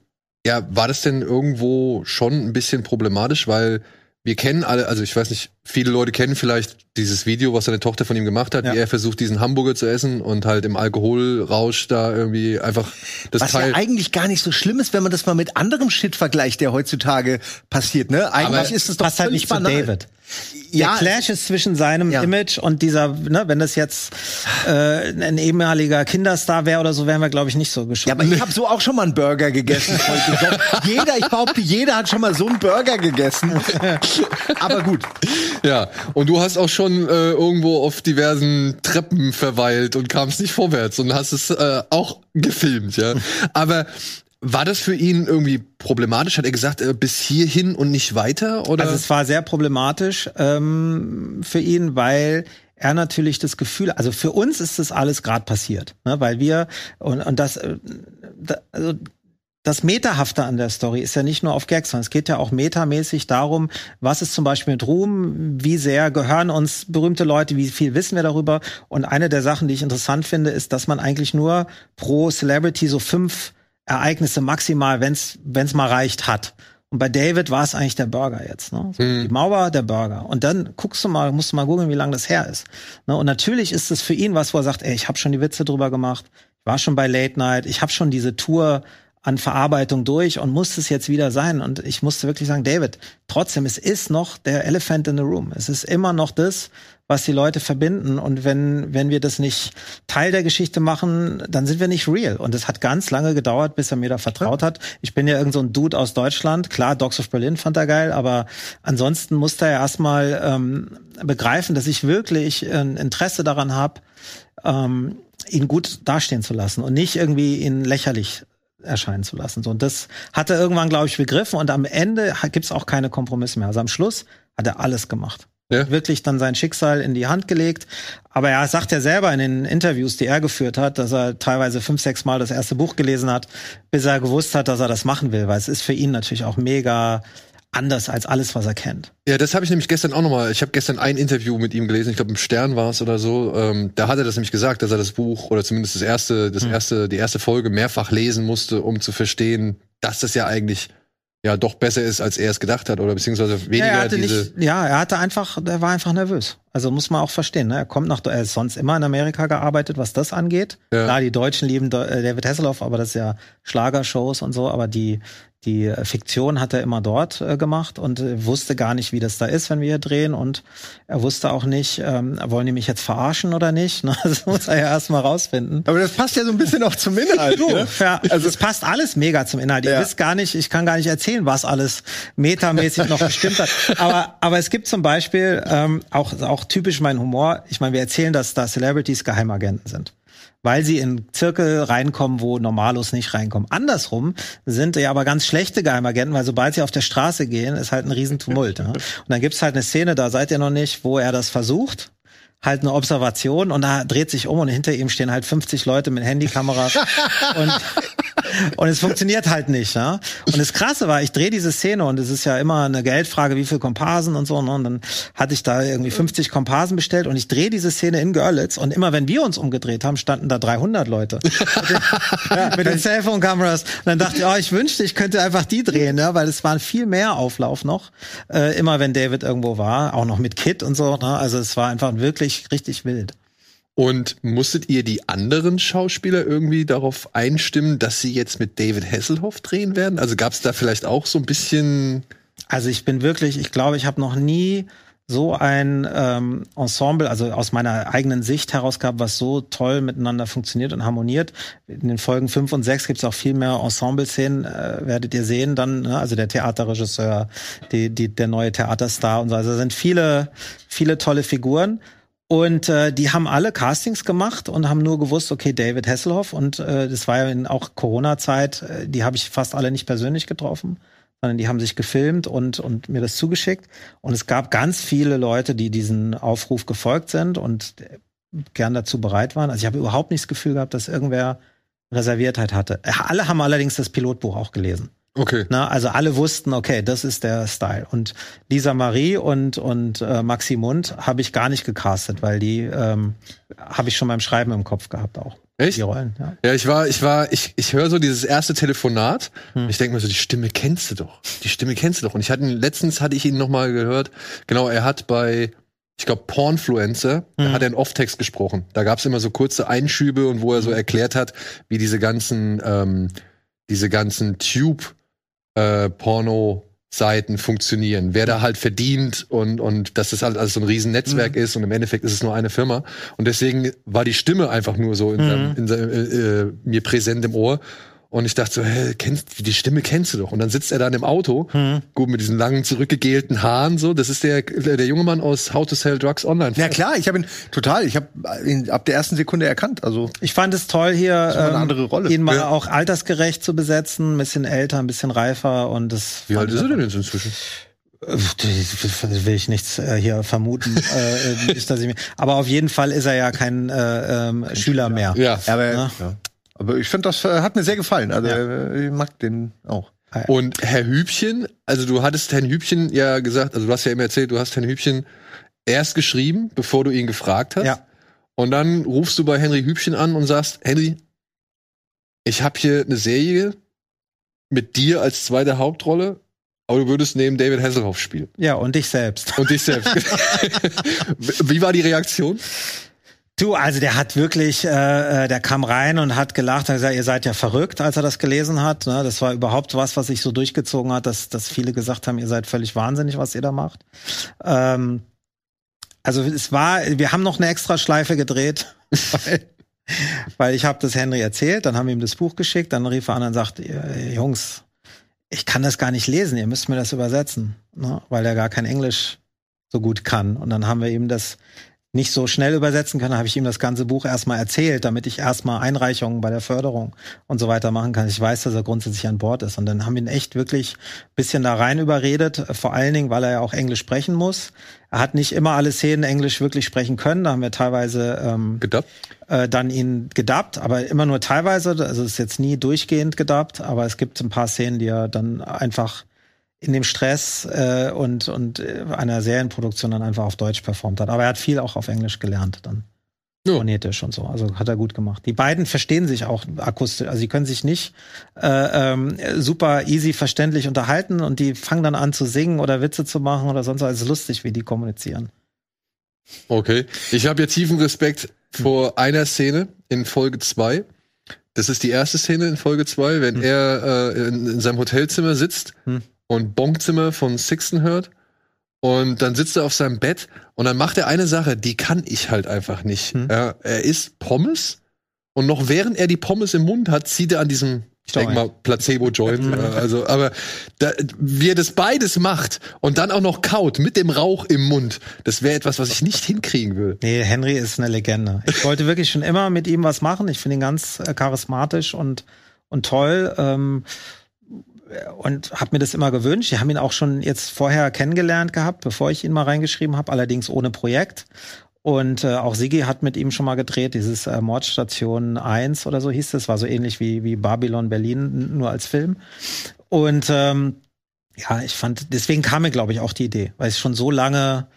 ja, war das denn irgendwo schon ein bisschen problematisch, weil wir kennen alle, also ich weiß nicht, viele Leute kennen vielleicht dieses Video, was seine Tochter von ihm gemacht hat, Ja. wie er versucht, diesen Hamburger zu essen und halt im Alkoholrausch da irgendwie einfach das Was Teil. ja eigentlich gar nicht so schlimm ist, wenn man das mal mit anderem Shit vergleicht, der heutzutage passiert, ne? Eigentlich Aber ist es doch passt halt nicht zu banal. David. Ja, der Clash ist zwischen seinem Ja. Image und dieser, ne, wenn das jetzt äh, ein ehemaliger Kinderstar wäre oder so, wären wir, glaube ich, nicht so geschockt. Ja, aber ich habe so auch schon mal einen Burger gegessen. jeder, ich behaupte, jeder hat schon mal so einen Burger gegessen. Aber gut. Ja, und du hast auch schon äh, irgendwo auf diversen Treppen verweilt und kamst nicht vorwärts und hast es äh, auch gefilmt, ja. Aber war das für ihn irgendwie problematisch? Hat er gesagt, äh, bis hierhin und nicht weiter? Oder? Also es war sehr problematisch ähm, für ihn, weil er natürlich das Gefühl, also für uns ist das alles gerade passiert, ne, weil wir und, und das, äh, also das Metahafte an der Story ist ja nicht nur auf Gags, sondern es geht ja auch metamäßig darum, was ist zum Beispiel mit Ruhm, wie sehr gehören uns berühmte Leute, wie viel wissen wir darüber. Und eine der Sachen, die ich interessant finde, ist, dass man eigentlich nur pro Celebrity so fünf Ereignisse maximal, wenn's wenn's mal reicht, hat. Und bei David war es eigentlich der Burger jetzt. Ne? So, Die Mauer, der Burger. Und dann guckst du mal, musst du mal googeln, wie lange das her ist. Ne? Und natürlich ist es für ihn was, wo er sagt, ey, ich habe schon die Witze drüber gemacht, ich war schon bei Late Night, ich habe schon diese Tour an Verarbeitung durch und muss es jetzt wieder sein. Und ich musste wirklich sagen, David, trotzdem, es ist noch der Elephant in the Room. Es ist immer noch das, was die Leute verbinden. Und wenn, wenn wir das nicht Teil der Geschichte machen, dann sind wir nicht real. Und es hat ganz lange gedauert, bis er mir da vertraut hat. Ich bin ja irgend so ein Dude aus Deutschland. Klar, Dogs of Berlin fand er geil, aber ansonsten musste er erstmal ähm, begreifen, dass ich wirklich ein Interesse daran habe, ähm, ihn gut dastehen zu lassen und nicht irgendwie ihn lächerlich erscheinen zu lassen. So, und das hat er irgendwann, glaube ich, begriffen. Und am Ende gibt's auch keine Kompromisse mehr. Also am Schluss hat er alles gemacht. Ja. Wirklich dann sein Schicksal in die Hand gelegt. Aber er sagt ja selber in den Interviews, die er geführt hat, dass er teilweise fünf, sechs Mal das erste Buch gelesen hat, bis er gewusst hat, dass er das machen will. Weil es ist für ihn natürlich auch mega anders als alles, was er kennt. Ja, das habe ich nämlich gestern auch nochmal. Ich habe gestern ein Interview mit ihm gelesen, ich glaube im Stern war es oder so. Ähm, da hat er das nämlich gesagt, dass er das Buch oder zumindest das erste, das erste, die erste Folge mehrfach lesen musste, um zu verstehen, dass das ja eigentlich ja doch besser ist, als er es gedacht hat oder beziehungsweise weniger ja, er hatte diese. nicht, ja, er hatte einfach, er war einfach nervös. Also muss man auch verstehen. Ne? Er kommt nach, er ist sonst immer in Amerika gearbeitet, was das angeht. Ja. Klar, die Deutschen lieben äh, David Hasselhoff, aber das ist ja Schlagershows und so. Aber die die Fiktion hat er immer dort äh, gemacht und wusste gar nicht, wie das da ist, wenn wir hier drehen. Und er wusste auch nicht, ähm, wollen die mich jetzt verarschen oder nicht? Ne? Das muss er ja erst mal rausfinden. Aber das passt ja so ein bisschen auch zum Inhalt. Du, ne? ja, also es passt alles mega zum Inhalt. Ihr Ja. wisst gar nicht, ich kann gar nicht erzählen, was alles metamäßig noch gestimmt hat. Aber, aber es gibt zum Beispiel ähm, auch, auch typisch mein Humor. Ich meine, wir erzählen, dass da Celebrities Geheimagenten sind. Weil sie in Zirkel reinkommen, wo Normalos nicht reinkommen. Andersrum sind ja aber ganz schlechte Geheimagenten, weil sobald sie auf der Straße gehen, ist halt ein Riesentumult. Ja? Und dann gibt's halt eine Szene, da seid ihr noch nicht, wo er das versucht halt eine Observation und da dreht sich um und hinter ihm stehen halt 50 Leute mit Handykameras und, und es funktioniert halt nicht. Ja? Und das Krasse war, ich drehe diese Szene und es ist ja immer eine Geldfrage, wie viel Komparsen und so. Ne? Und dann hatte ich da irgendwie 50 Komparsen bestellt und ich drehe diese Szene in Görlitz und immer wenn wir uns umgedreht haben, standen da 300 Leute mit den, ja, den Cellphone-Kameras. Und dann dachte ich, oh, ich wünschte, ich könnte einfach die drehen, ja? weil es war viel mehr Auflauf noch, äh, immer wenn David irgendwo war, auch noch mit Kit und so. Ne? Also es war einfach wirklich richtig wild. Und musstet ihr die anderen Schauspieler irgendwie darauf einstimmen, dass sie jetzt mit David Hasselhoff drehen werden? Also gab es da vielleicht auch so ein bisschen Also ich bin wirklich, ich glaube, ich habe noch nie so ein ähm, Ensemble, also aus meiner eigenen Sicht heraus gehabt, was so toll miteinander funktioniert und harmoniert. In den Folgen 5 und 6 gibt es auch viel mehr Ensemble-Szenen, äh, werdet ihr sehen dann, ne? also der Theaterregisseur, die, die, der neue Theaterstar und so. Also sind viele, viele tolle Figuren. Und äh, die haben alle Castings gemacht und haben nur gewusst, okay, David Hasselhoff. Und äh, das war ja in auch Corona-Zeit, äh, die habe ich fast alle nicht persönlich getroffen, sondern die haben sich gefilmt und, und mir das zugeschickt. Und es gab ganz viele Leute, die diesen Aufruf gefolgt sind und äh, gern dazu bereit waren. Also ich habe überhaupt nicht das Gefühl gehabt, dass irgendwer Reserviertheit hatte. Alle haben allerdings das Pilotbuch auch gelesen. Okay. Na, also alle wussten, okay, das ist der Style. Und Lisa Marie und, und äh, Maxi Mund habe ich gar nicht gecastet, weil die ähm, habe ich schon beim Schreiben im Kopf gehabt auch. Echt? die Rollen. Ja. Ja, ich war, ich war, ich, ich höre so dieses erste Telefonat. Hm. Ich denke mir so, die Stimme kennst du doch. Die Stimme kennst du doch. Und ich hatte ihn, letztens hatte ich ihn noch mal gehört. Genau, er hat bei, ich glaube, Pornfluencer, da Hm. hat er einen Off-Text gesprochen. Da gab es immer so kurze Einschübe und wo er so erklärt hat, wie diese ganzen, ähm, diese ganzen Tube äh, Porno Seiten funktionieren, wer da halt verdient und und dass das halt alles so ein riesen Netzwerk ist und im Endeffekt ist es nur eine Firma. Und deswegen war die Stimme einfach nur so in, seinem, in seinem, äh, äh, mir präsent im Ohr und ich dachte so, hä, kennst die Stimme kennst du doch und dann sitzt er dann im Auto, gut mit diesen langen zurückgegelten Haaren so, das ist der der junge Mann aus How to Sell Drugs Online. Ja klar, ich habe ihn total, ich habe ihn ab der ersten Sekunde erkannt. Also Ich fand es toll hier, war eine ähm, andere Rolle. ihn mal Ja. auch altersgerecht zu besetzen, ein bisschen älter, ein bisschen reifer und das. Wie alt ist er denn jetzt inzwischen? Das will ich nichts äh, hier vermuten. äh, äh, nicht, dass ich mir, aber auf jeden Fall ist er ja kein äh, ähm, Schüler mehr. Ja. aber, Ja. Aber ich finde, das äh, hat mir sehr gefallen. Also Ja. äh, ich mag den auch. Und Herr Hübchen, also du hattest Herrn Hübchen ja gesagt, also du hast ja immer erzählt, du hast Herrn Hübchen erst geschrieben, bevor du ihn gefragt hast. Ja. Und dann rufst du bei Henry Hübchen an und sagst, Henry, ich habe hier eine Serie mit dir als zweite Hauptrolle, aber du würdest neben David Hasselhoff spielen. Ja, und dich selbst. Und dich selbst. Wie war die Reaktion? Du, also der hat wirklich, äh, äh, der kam rein und hat gelacht, hat gesagt, ihr seid ja verrückt, als er das gelesen hat. Ne? Das war überhaupt was, was sich so durchgezogen hat, dass, dass viele gesagt haben, ihr seid völlig wahnsinnig, was ihr da macht. Ähm, also es war, wir haben noch eine extra Schleife gedreht, weil, weil ich habe das Henry erzählt, dann haben wir ihm das Buch geschickt, dann rief er an und sagt, "Äh, Jungs, ich kann das gar nicht lesen, ihr müsst mir das übersetzen, ne? weil er gar kein Englisch so gut kann. Und dann haben wir ihm das nicht so schnell übersetzen können, habe ich ihm das ganze Buch erstmal erzählt, damit ich erstmal Einreichungen bei der Förderung und so weiter machen kann. Ich weiß, dass er grundsätzlich an Bord ist. Und dann haben wir ihn echt wirklich ein bisschen da rein überredet, vor allen Dingen, weil er ja auch Englisch sprechen muss. Er hat nicht immer alle Szenen Englisch wirklich sprechen können. Da haben wir teilweise ähm, Gedappt? äh, dann ihn gedubbt, aber immer nur teilweise. Also es ist jetzt nie durchgehend gedubbt, aber es gibt ein paar Szenen, die er dann einfach in dem Stress äh, und und äh, einer Serienproduktion dann einfach auf Deutsch performt hat. Aber er hat viel auch auf Englisch gelernt dann. Ja. Phonetisch und so. Also hat er gut gemacht. Die beiden verstehen sich auch akustisch. Also sie können sich nicht äh, ähm, super easy verständlich unterhalten und die fangen dann an zu singen oder Witze zu machen oder sonst was. Es ist lustig, wie die kommunizieren. Okay. Ich habe ja tiefen Respekt vor einer Szene in Folge 2. Das ist die erste Szene in Folge 2, wenn er äh, in, in seinem Hotelzimmer sitzt Hm. Und Bonkzimmer von Sixten hört. Und dann sitzt er auf seinem Bett und dann macht er eine Sache, die kann ich halt einfach nicht. Hm. Ja, er isst Pommes und noch während er die Pommes im Mund hat, zieht er an diesem, ich denke mal, Placebo-Joint. äh, also, aber da, wie er das beides macht und dann auch noch kaut mit dem Rauch im Mund, das wäre etwas, was ich nicht hinkriegen will. Nee, Henry ist eine Legende. Ich wollte wirklich schon immer mit ihm was machen. Ich finde ihn ganz äh, charismatisch und, und toll. Ähm, und habe mir das immer gewünscht. Wir haben ihn auch schon jetzt vorher kennengelernt gehabt, bevor ich ihn mal reingeschrieben habe, allerdings ohne Projekt. Und äh, auch Sigi hat mit ihm schon mal gedreht, dieses äh, Mordstation 1 oder so hieß es, war so ähnlich wie, wie Babylon Berlin, nur als Film. Und ähm, ja, ich fand, deswegen kam mir, glaube ich, auch die Idee, weil ich schon so lange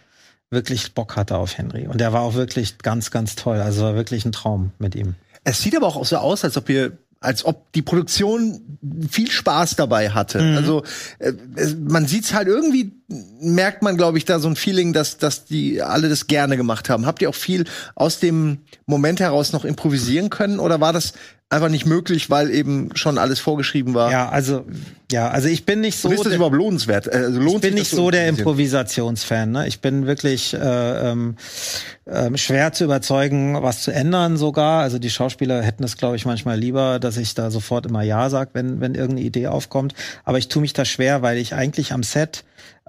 wirklich Bock hatte auf Henry. Und er war auch wirklich ganz, ganz toll. Also war wirklich ein Traum mit ihm. Es sieht aber auch so aus, als ob wir als ob die Produktion viel Spaß dabei hatte. Mhm. Also äh, es- man sieht's halt irgendwie merkt man, glaube ich, da so ein Feeling, dass dass die alle das gerne gemacht haben. Habt ihr auch viel aus dem Moment heraus noch improvisieren können oder war das einfach nicht möglich, weil eben schon alles vorgeschrieben war? Ja, also, ja, also ich bin nicht so. Und ist das überhaupt lohnenswert? Äh, Also lohnt ich bin nicht so der? Improvisationsfan. Ne? Ich bin wirklich äh, ähm, ähm, schwer zu überzeugen, was zu ändern sogar. Also die Schauspieler hätten es, glaube ich, manchmal lieber, dass ich da sofort immer Ja sage, wenn, wenn irgendeine Idee aufkommt. Aber ich tue mich da schwer, weil ich eigentlich am Set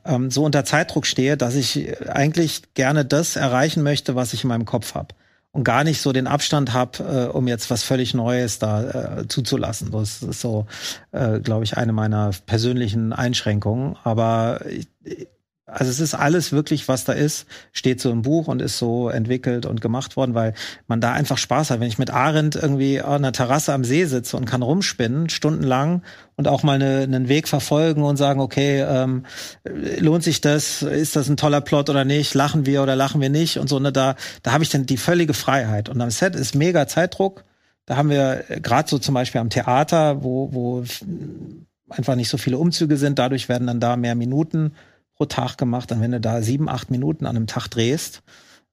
ähm, so unter Zeitdruck stehe, dass ich eigentlich gerne das erreichen möchte, was ich in meinem Kopf habe. Und gar nicht so den Abstand habe, äh, um jetzt was völlig Neues da äh, zuzulassen. Das ist so, äh, glaube ich, eine meiner persönlichen Einschränkungen. Aber ich, also es ist alles wirklich, was da ist, steht so im Buch und ist so entwickelt und gemacht worden, weil man da einfach Spaß hat. Wenn ich mit Arendt irgendwie an einer Terrasse am See sitze und kann rumspinnen, stundenlang und auch mal eine, einen Weg verfolgen und sagen, okay, ähm, lohnt sich das? Ist das ein toller Plot oder nicht? Lachen wir oder lachen wir nicht? Und so, ne, da, da habe ich dann die völlige Freiheit. Und am Set ist mega Zeitdruck. Da haben wir gerade so zum Beispiel am Theater, wo, wo einfach nicht so viele Umzüge sind, dadurch werden dann da mehr Minuten pro Tag gemacht. Und wenn du da sieben, acht Minuten an einem Tag drehst,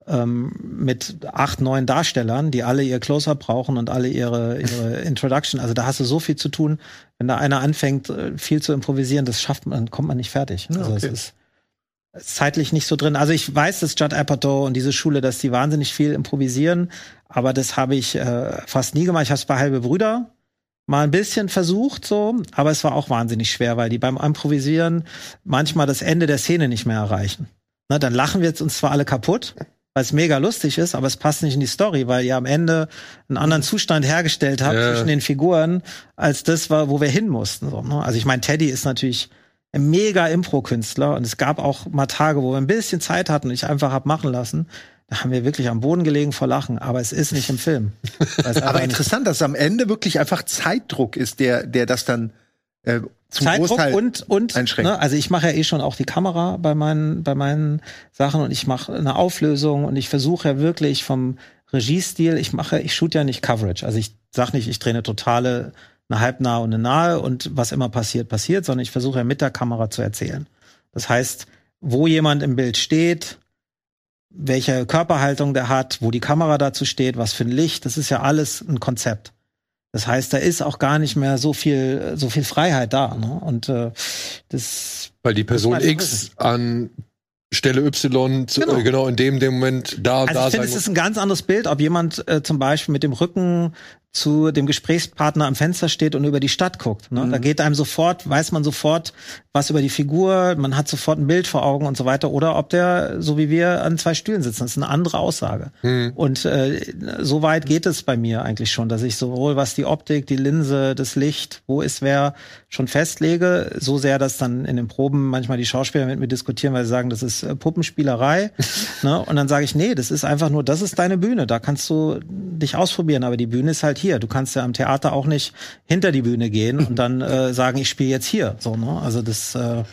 ähm, mit acht, neun Darstellern, die alle ihr Close-Up brauchen und alle ihre, ihre Introduction. Also da hast du so viel zu tun. Wenn da einer anfängt, äh, viel zu improvisieren, das schafft man, kommt man nicht fertig. Ja, also okay. es ist zeitlich nicht so drin. Also ich weiß, dass Judd Apatow und diese Schule, dass die wahnsinnig viel improvisieren, aber das habe ich äh, fast nie gemacht. Ich habe es bei Halbe Brüder mal ein bisschen versucht, so, aber es war auch wahnsinnig schwer, weil die beim Improvisieren manchmal das Ende der Szene nicht mehr erreichen. Na, dann lachen wir jetzt uns zwar alle kaputt, weil es mega lustig ist, aber es passt nicht in die Story, weil ihr am Ende einen anderen Zustand hergestellt habt Ja. zwischen den Figuren, als das war, wo wir hin mussten. So, ne? Also ich meine, Teddy ist natürlich ein mega Impro-Künstler und es gab auch mal Tage, wo wir ein bisschen Zeit hatten und ich einfach hab machen lassen. Da haben wir wirklich am Boden gelegen vor Lachen, aber es ist nicht im Film. Aber interessant, dass es am Ende wirklich einfach Zeitdruck ist, der, der das dann äh, zum Zeitdruck Großteil und und ne, also ich mache ja eh schon auch die Kamera bei meinen bei meinen Sachen und ich mache eine Auflösung und ich versuche ja wirklich vom Regiestil, ich mache, ich shoot ja nicht Coverage, also ich sag nicht, ich drehe eine totale, eine halbnahe und eine nahe und was immer passiert passiert, sondern ich versuche ja mit der Kamera zu erzählen. Das heißt, wo jemand im Bild steht, welche Körperhaltung der hat, wo die Kamera dazu steht, was für ein Licht, das ist ja alles ein Konzept. Das heißt, da ist auch gar nicht mehr so viel, so viel Freiheit da. Ne? Und äh, das Weil die Person X an Stelle Y zu, Genau. genau. genau in dem, dem Moment da Also da ich finde, es ist ein ganz anderes Bild, ob jemand äh, zum Beispiel mit dem Rücken zu dem Gesprächspartner am Fenster steht und über die Stadt guckt. Ne? Mhm. Da geht einem sofort, weiß man sofort was über die Figur, man hat sofort ein Bild vor Augen und so weiter. Oder ob der, so wie wir, an zwei Stühlen sitzen. Das ist eine andere Aussage. Mhm. Und äh, so weit geht es bei mir eigentlich schon, dass ich sowohl was die Optik, die Linse, das Licht, wo ist wer, schon festlege. So sehr, dass dann in den Proben manchmal die Schauspieler mit mir diskutieren, weil sie sagen, das ist äh, Puppenspielerei. ne? Und dann sage ich, nee, das ist einfach nur, das ist deine Bühne. Da kannst du dich ausprobieren, aber die Bühne ist halt hier. Du kannst ja am Theater auch nicht hinter die Bühne gehen und dann äh, sagen, ich spiele jetzt hier. So, ne? Also das äh,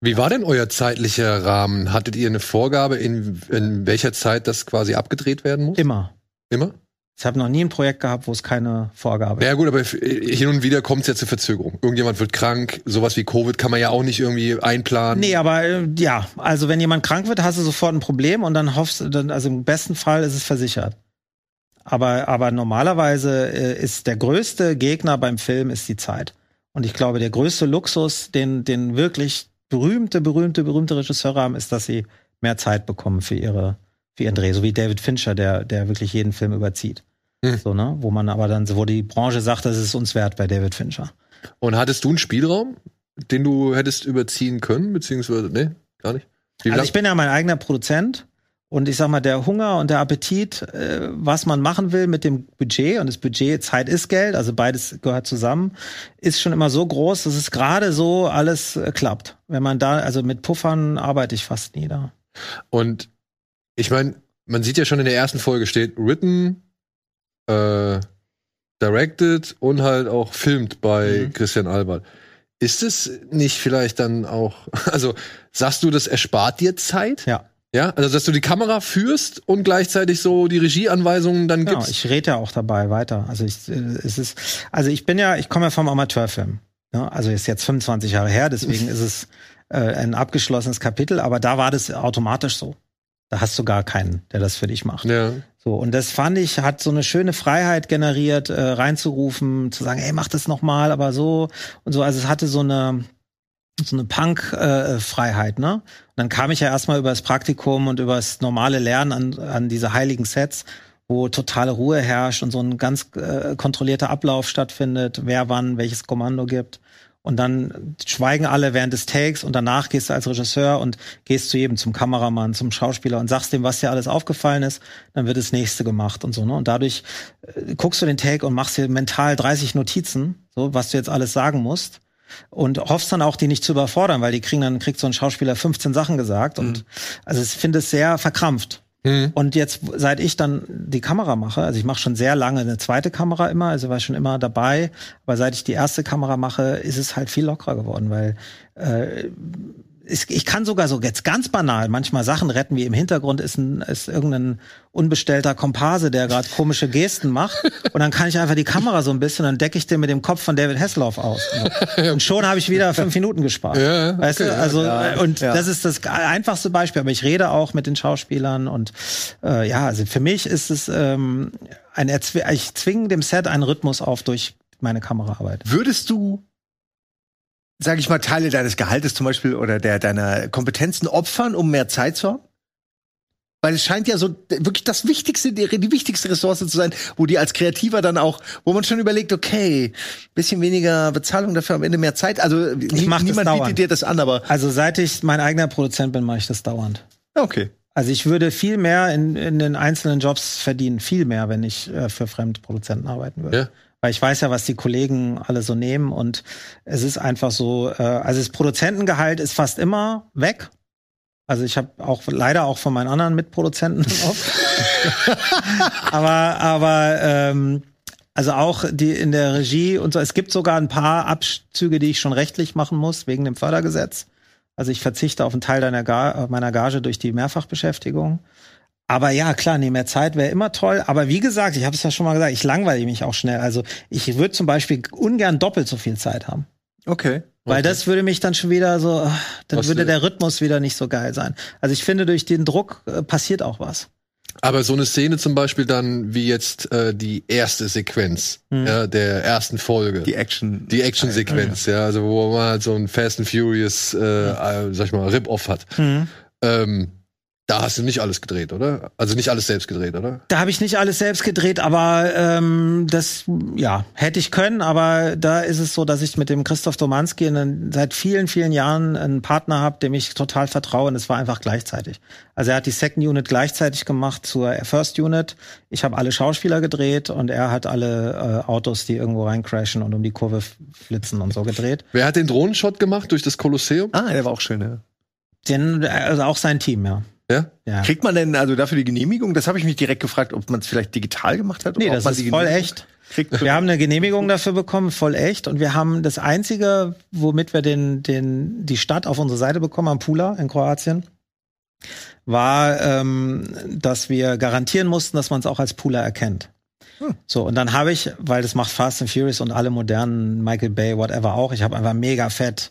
Wie war denn euer zeitlicher Rahmen? Hattet ihr eine Vorgabe, in, in welcher Zeit das quasi abgedreht werden muss? immer. Immer? Ich habe noch nie ein Projekt gehabt, wo es keine Vorgabe Ja gut, aber f- hin und wieder kommt es ja zur Verzögerung. Irgendjemand wird krank, sowas wie Covid kann man ja auch nicht irgendwie einplanen. Nee, aber äh, ja, also wenn jemand krank wird, hast du sofort ein Problem und dann hoffst du, also im besten Fall ist es versichert. Aber, aber normalerweise äh, ist der größte Gegner beim Film ist die Zeit. Und ich glaube, der größte Luxus, den, den wirklich berühmte, berühmte, berühmte Regisseure haben, ist, dass sie mehr Zeit bekommen für ihre, für ihren Dreh. So wie David Fincher, der, der wirklich jeden Film überzieht. Hm. So, ne? Wo man aber dann, wo die Branche sagt, das ist uns wert bei David Fincher. Und hattest du einen Spielraum, den du hättest überziehen können, beziehungsweise, nee, gar nicht? Also ich bin ja mein eigener Produzent und ich sag mal, der Hunger und der Appetit, äh, was man machen will mit dem Budget und das Budget, Zeit ist Geld, also beides gehört zusammen, ist schon immer so groß, dass es gerade so alles äh, klappt. Wenn man da, also mit Puffern arbeite ich fast nie da. Und ich meine, man sieht ja schon in der ersten Folge steht written, äh, directed und halt auch filmed bei Mhm. Christian Albert. Ist es nicht vielleicht dann auch, also sagst du, das erspart dir Zeit? Ja. Ja, also dass du die Kamera führst und gleichzeitig so die Regieanweisungen dann Genau, gibst. ich rede ja auch dabei weiter. Also ich, äh, es ist, also ich bin ja, ich komme ja vom Amateurfilm. Ja, also ist jetzt 25 Jahre her, deswegen ist es äh, ein abgeschlossenes Kapitel, aber da war das automatisch so. Da hast du gar keinen, der das für dich macht. ja. So, und das fand ich, hat so eine schöne Freiheit generiert, äh, reinzurufen, zu sagen, ey, mach das noch mal, aber so und so. Also es hatte so eine so eine Punk-Freiheit, ne? Und dann kam ich ja erstmal über das Praktikum und über das normale Lernen an, an diese heiligen Sets, wo totale Ruhe herrscht und so ein ganz äh, kontrollierter Ablauf stattfindet, wer wann welches Kommando gibt. Und dann schweigen alle während des Takes und danach gehst du als Regisseur und gehst zu jedem, zum Kameramann, zum Schauspieler und sagst dem, was dir alles aufgefallen ist, dann wird das nächste gemacht und so, ne? Und dadurch äh, guckst du den Take und machst dir mental 30 Notizen, so, was du jetzt alles sagen musst. Und hoffst dann auch, die nicht zu überfordern, weil die kriegen dann, kriegt so ein Schauspieler 15 Sachen gesagt und also ich finde es sehr verkrampft. Mhm. Und jetzt, seit ich dann die Kamera mache, also ich mache schon sehr lange eine zweite Kamera immer, also war schon immer dabei, aber seit ich die erste Kamera mache, ist es halt viel lockerer geworden, weil äh, ich, ich kann sogar so jetzt ganz banal manchmal Sachen retten, wie im Hintergrund ist, ein, ist irgendein unbestellter Komparse, der gerade komische Gesten macht. Und dann kann ich einfach die Kamera so ein bisschen, dann decke ich den mit dem Kopf von David Hasselhoff aus. Und schon habe ich wieder fünf Minuten gespart. Ja, weißt du? Also ja, und ja. das ist das einfachste Beispiel. Aber ich rede auch mit den Schauspielern und äh, ja, also für mich ist es ähm, ein Erzwi ich zwinge dem Set einen Rhythmus auf durch meine Kameraarbeit. Würdest du, sage ich mal, Teile deines Gehaltes zum Beispiel oder der deiner Kompetenzen opfern, um mehr Zeit zu haben? Weil es scheint ja so wirklich das wichtigste, die, die wichtigste Ressource zu sein, wo die als Kreativer dann auch, wo man schon überlegt, okay, bisschen weniger Bezahlung dafür am Ende mehr Zeit. Also nie, mach das niemand dauernd. bietet dir das an, aber Also seit ich mein eigener Produzent bin, mache ich das dauernd. okay. Also ich würde viel mehr in, in den einzelnen Jobs verdienen, viel mehr, wenn ich äh, für Fremdproduzenten arbeiten würde. Ja. Weil ich weiß ja, was die Kollegen alle so nehmen und es ist einfach so, äh, also das Produzentengehalt ist fast immer weg. Also ich habe auch leider auch von meinen anderen Mitproduzenten oft. aber aber ähm, also auch die in der Regie und so. Es gibt sogar ein paar Abzüge, die ich schon rechtlich machen muss wegen dem Fördergesetz. Also ich verzichte auf einen Teil deiner Ga meiner Gage durch die Mehrfachbeschäftigung. Aber ja, klar, nee, mehr Zeit wäre immer toll. Aber wie gesagt, ich habe es ja schon mal gesagt, ich langweile mich auch schnell. Also ich würde zum Beispiel ungern doppelt so viel Zeit haben. Okay. Weil Okay. das würde mich dann schon wieder so, ah, dann Was, würde der Rhythmus wieder nicht so geil sein. Also ich finde, durch den Druck äh, passiert auch was. Aber so eine Szene zum Beispiel dann wie jetzt äh, die erste Sequenz Mhm. ja, der ersten Folge. Die Action. Die Action-Sequenz, ja, also wo man halt so ein Fast and Furious, äh, äh, sag ich mal, Rip-Off hat. Ähm, da hast du nicht alles gedreht, oder? Also nicht alles selbst gedreht, oder? Da habe ich nicht alles selbst gedreht, aber ähm, das ja hätte ich können. Aber da ist es so, dass ich mit dem Christoph Domanski einen, seit vielen, vielen Jahren einen Partner habe, dem ich total vertraue. Und es war einfach gleichzeitig. Also er hat die Second Unit gleichzeitig gemacht zur First Unit. Ich habe alle Schauspieler gedreht und er hat alle äh, Autos, die irgendwo reincrashen und um die Kurve flitzen und so gedreht. Wer hat den Drohnenshot gemacht durch das Kolosseum? Ah, der war auch schön, ja. Den, also auch sein Team, ja. Ja? ja. Kriegt man denn also dafür die Genehmigung? Das habe ich mich direkt gefragt, ob man es vielleicht digital gemacht hat. Nee, das man ist voll echt. Kriegt. Wir haben eine Genehmigung dafür bekommen, voll echt. Und wir haben das einzige, womit wir den, den, die Stadt auf unsere Seite bekommen haben, Pula in Kroatien, war, ähm, dass wir garantieren mussten, dass man es auch als Pula erkennt. So, und dann habe ich, weil das macht Fast and Furious und alle modernen Michael Bay, whatever auch, ich habe einfach mega fett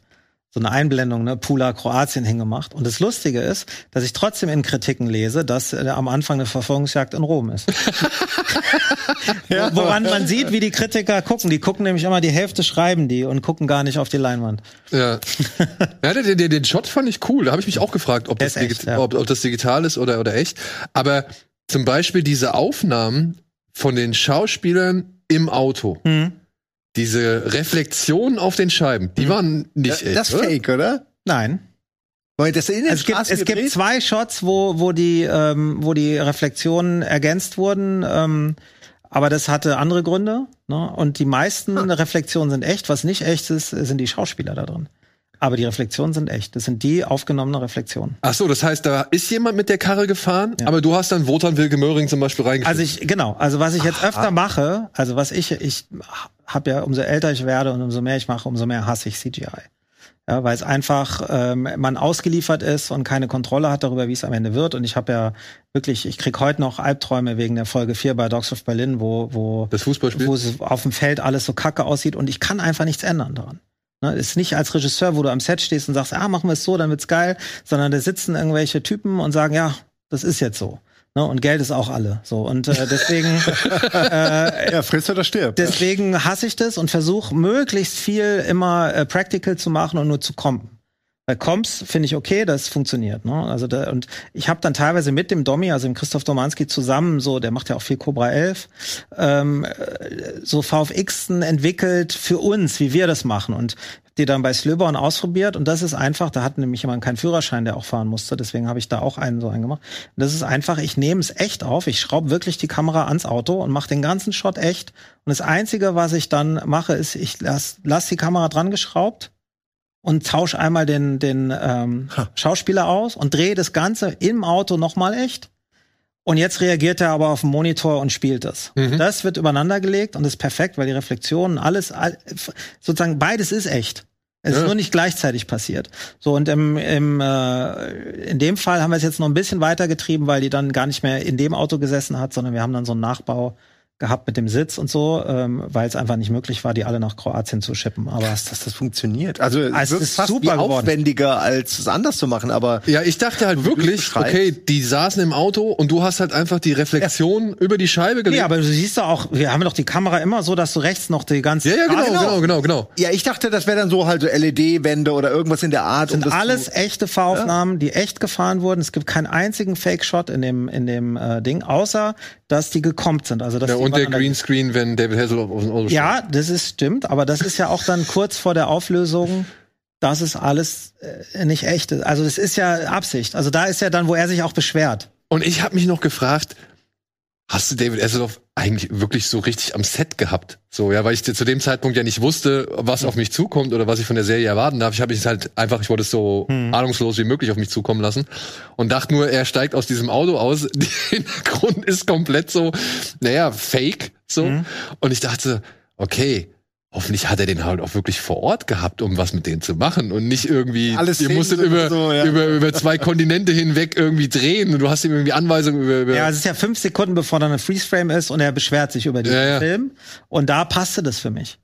so eine Einblendung, ne, Pula Kroatien hingemacht. Und das Lustige ist, dass ich trotzdem in Kritiken lese, dass äh, am Anfang eine Verfolgungsjagd in Rom ist. Wo- Woran man sieht, wie die Kritiker gucken. Die gucken nämlich immer die Hälfte schreiben die und gucken gar nicht auf die Leinwand. Ja. ja den, den, den Shot fand ich cool. Da habe ich mich auch gefragt, ob das, echt, ja. ob, ob das digital ist oder, oder echt. Aber zum Beispiel diese Aufnahmen von den Schauspielern im Auto. Hm. Diese Reflexionen auf den Scheiben, die waren nicht echt. das ist oder? fake, oder? Nein. Weil das in den Also es gibt, es gibt zwei Shots, wo, wo, die, ähm, wo die Reflexionen ergänzt wurden. Ähm, aber das hatte andere Gründe. Ne? Und die meisten Reflexionen sind echt. Was nicht echt ist, sind die Schauspieler da drin. Aber die Reflexionen sind echt. Das sind die aufgenommenen Reflexionen. Ach so, das heißt, da ist jemand mit der Karre gefahren, aber du hast dann Wotan Wilke Möhring zum Beispiel reingeschrieben. Also ich, genau, also was ich jetzt öfter mache, also was ich, ich habe ja, umso älter ich werde und umso mehr ich mache, umso mehr hasse ich CGI. Ja, weil es einfach ähm, man ausgeliefert ist und keine Kontrolle hat darüber, wie es am Ende wird. Und ich habe ja wirklich, ich krieg heute noch Albträume wegen der Folge 4 bei Dogs of Berlin, wo, wo, Das Fußballspiel? wo es auf dem Feld alles so kacke aussieht und ich kann einfach nichts ändern daran. Ne, ist nicht als Regisseur, wo du am Set stehst und sagst, ah, machen wir es so, dann wird's geil, sondern da sitzen irgendwelche Typen und sagen, ja, das ist jetzt so. Ne, und Geld ist auch alle. So und äh, deswegen Ja, frisst oder stirbt. deswegen hasse ich das und versuche möglichst viel immer äh, practical zu machen und nur zu kommen. Bei Comps finde ich okay, das funktioniert. Ne? Also da, und ich habe dann teilweise mit dem Domi, also dem Christoph Domanski zusammen, so der macht ja auch viel Cobra 11, ähm, äh, so VFXen entwickelt für uns, wie wir das machen und die dann bei Slöborn ausprobiert. Und das ist einfach, da hat nämlich jemand keinen Führerschein, der auch fahren musste, deswegen habe ich da auch einen so einen gemacht. Und das ist einfach, ich nehme es echt auf, ich schraube wirklich die Kamera ans Auto und mache den ganzen Shot echt. Und das einzige, was ich dann mache, ist, ich lass, lass die Kamera dran geschraubt und tausche einmal den, den ähm, Schauspieler aus und drehe das Ganze im Auto nochmal echt. Und jetzt reagiert er aber auf den Monitor und spielt es. Das wird übereinander gelegt und ist perfekt, weil die Reflexionen, alles, all, sozusagen beides ist echt. Es ist Ja. nur nicht gleichzeitig passiert. So, und im, im, äh, in dem Fall haben wir es jetzt noch ein bisschen weitergetrieben, weil die dann gar nicht mehr in dem Auto gesessen hat, sondern wir haben dann so einen Nachbau gehabt mit dem Sitz und so, ähm, weil es einfach nicht möglich war, die alle nach Kroatien zu schippen. Aber Krass, dass das funktioniert. Also es wirkt ist fast super geworden. aufwendiger, als es anders zu machen, aber Ja, ich dachte halt wirklich, okay, die saßen im Auto und du hast halt einfach die Reflexion über die Scheibe gelegt. nee, aber du siehst doch auch, wir haben doch die Kamera immer so, dass du rechts noch die ganze ja, ja, genau, Ah, genau, genau, genau. ja, ich dachte, das wäre dann so halt so LED-Wände oder irgendwas in der Art. sind das alles zu, echte Fahraufnahmen, die echt gefahren wurden. Es gibt keinen einzigen Fake-Shot in dem in dem äh, Ding, außer dass die gekommt sind. Also dass Ja, und der Greenscreen, wenn David Hasselhoff auf dem Auto steht. Ja, das ist stimmt, aber das ist ja auch dann kurz vor der Auflösung. Das ist alles äh, nicht echt. Also das ist ja Absicht. Also da ist ja dann, wo er sich auch beschwert. Und ich habe mich noch gefragt, hast du David Hasselhoff eigentlich wirklich so richtig am Set gehabt? So, ja, weil ich zu dem Zeitpunkt ja nicht wusste, was auf mich zukommt oder was ich von der Serie erwarten darf. Ich habe mich halt einfach, ich wollte es so ahnungslos wie möglich auf mich zukommen lassen und dachte nur, er steigt aus diesem Auto aus. Der Hintergrund ist komplett so, naja, fake, so. Und ich dachte, okay, Hoffentlich hat er den halt auch wirklich vor Ort gehabt, um was mit denen zu machen und nicht irgendwie, Alles ihr musstet über, so, ja. über, über zwei Kontinente hinweg irgendwie drehen und du hast ihm irgendwie Anweisungen über, über Ja, es ist ja fünf Sekunden, bevor dann ein Freeze-Frame ist und er beschwert sich über diesen Ja, ja. Film. Und da passte das für mich.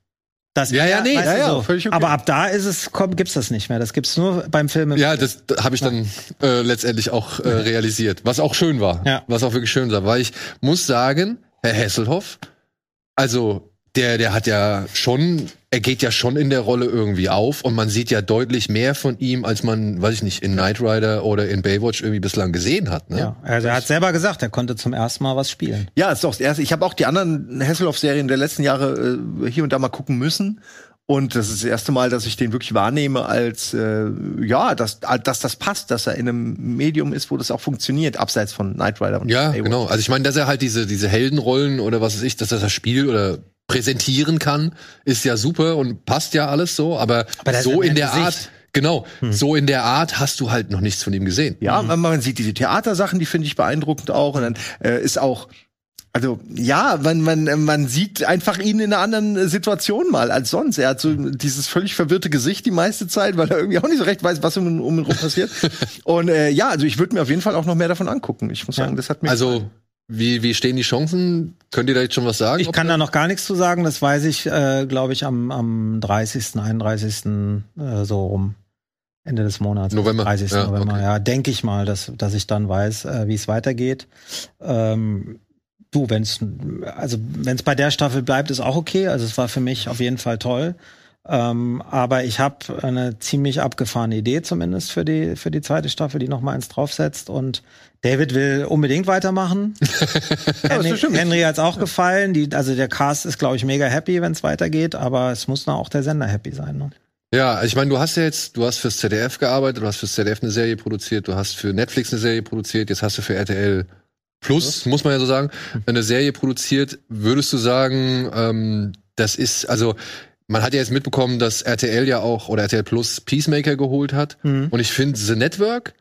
Das Ja, ja, nee. Ja, ja, so. völlig okay. Aber ab da ist es, komm, gibt's das nicht mehr. Das gibt's nur beim Film. Ja, das habe ich dann äh, letztendlich auch äh, realisiert, was auch schön war, Ja. was auch wirklich schön war, weil ich muss sagen, Herr Hesselhoff, also der, der hat ja schon, er geht ja schon in der Rolle irgendwie auf und man sieht ja deutlich mehr von ihm, als man, weiß ich nicht, in Knight Rider oder in Baywatch irgendwie bislang gesehen hat. Ne? Ja, also er hat selber gesagt, er konnte zum ersten Mal was spielen. Ja, ist doch das erste. Ich habe auch die anderen Hasselhoff-Serien der letzten Jahre äh, hier und da mal gucken müssen. Und das ist das erste Mal, dass ich den wirklich wahrnehme als, äh, ja, dass, dass das passt, dass er in einem Medium ist, wo das auch funktioniert, abseits von Knight Rider und Ja, Baywatch. genau. Also ich meine, dass er halt diese, diese Heldenrollen oder was weiß ich, dass er das Spiel oder präsentieren kann, ist ja super und passt ja alles so, aber, Aber so ja in der Gesicht. Art, genau, so in der Art hast du halt noch nichts von ihm gesehen. Ja, man, man sieht diese Theatersachen, die finde ich beeindruckend auch. Und dann äh, ist auch, also ja, man, man, man sieht einfach ihn in einer anderen Situation mal als sonst. Er hat so dieses völlig verwirrte Gesicht die meiste Zeit, weil er irgendwie auch nicht so recht weiß, was um, um ihn rum passiert. Und äh, ja, also ich würde mir auf jeden Fall auch noch mehr davon angucken. Ich muss sagen, das hat mir Also, wie, wie stehen die Chancen? Könnt ihr da jetzt schon was sagen? Ich kann da- noch gar nichts zu sagen. Das weiß ich, äh, glaube ich, am, am 30., 31. Äh, so rum. Ende des Monats. November. 30. Ja, November. okay. Ja, denke ich mal, dass, dass ich dann weiß, äh, wie es weitergeht. Ähm, du, wenn es also wenn es bei der Staffel bleibt, ist auch okay. Also es war für mich auf jeden Fall toll. Ähm, aber ich habe eine ziemlich abgefahrene Idee zumindest für die für die zweite Staffel, die noch mal eins draufsetzt. Und David will unbedingt weitermachen. Henry. Henry hat's auch gefallen. Die, also der Cast ist, glaube ich, mega happy, wenn es weitergeht. Aber es muss dann auch der Sender happy sein. Ne? Ja, ich meine, du hast ja jetzt, du hast fürs ZDF gearbeitet, du hast fürs ZDF eine Serie produziert, du hast für Netflix eine Serie produziert, jetzt hast du für RTL Plus, muss man ja so sagen, eine Serie produziert. Würdest du sagen, ähm, das ist, also man hat ja jetzt mitbekommen, dass RTL ja auch oder RTL Plus Peacemaker geholt hat. Mhm. Und ich finde The Network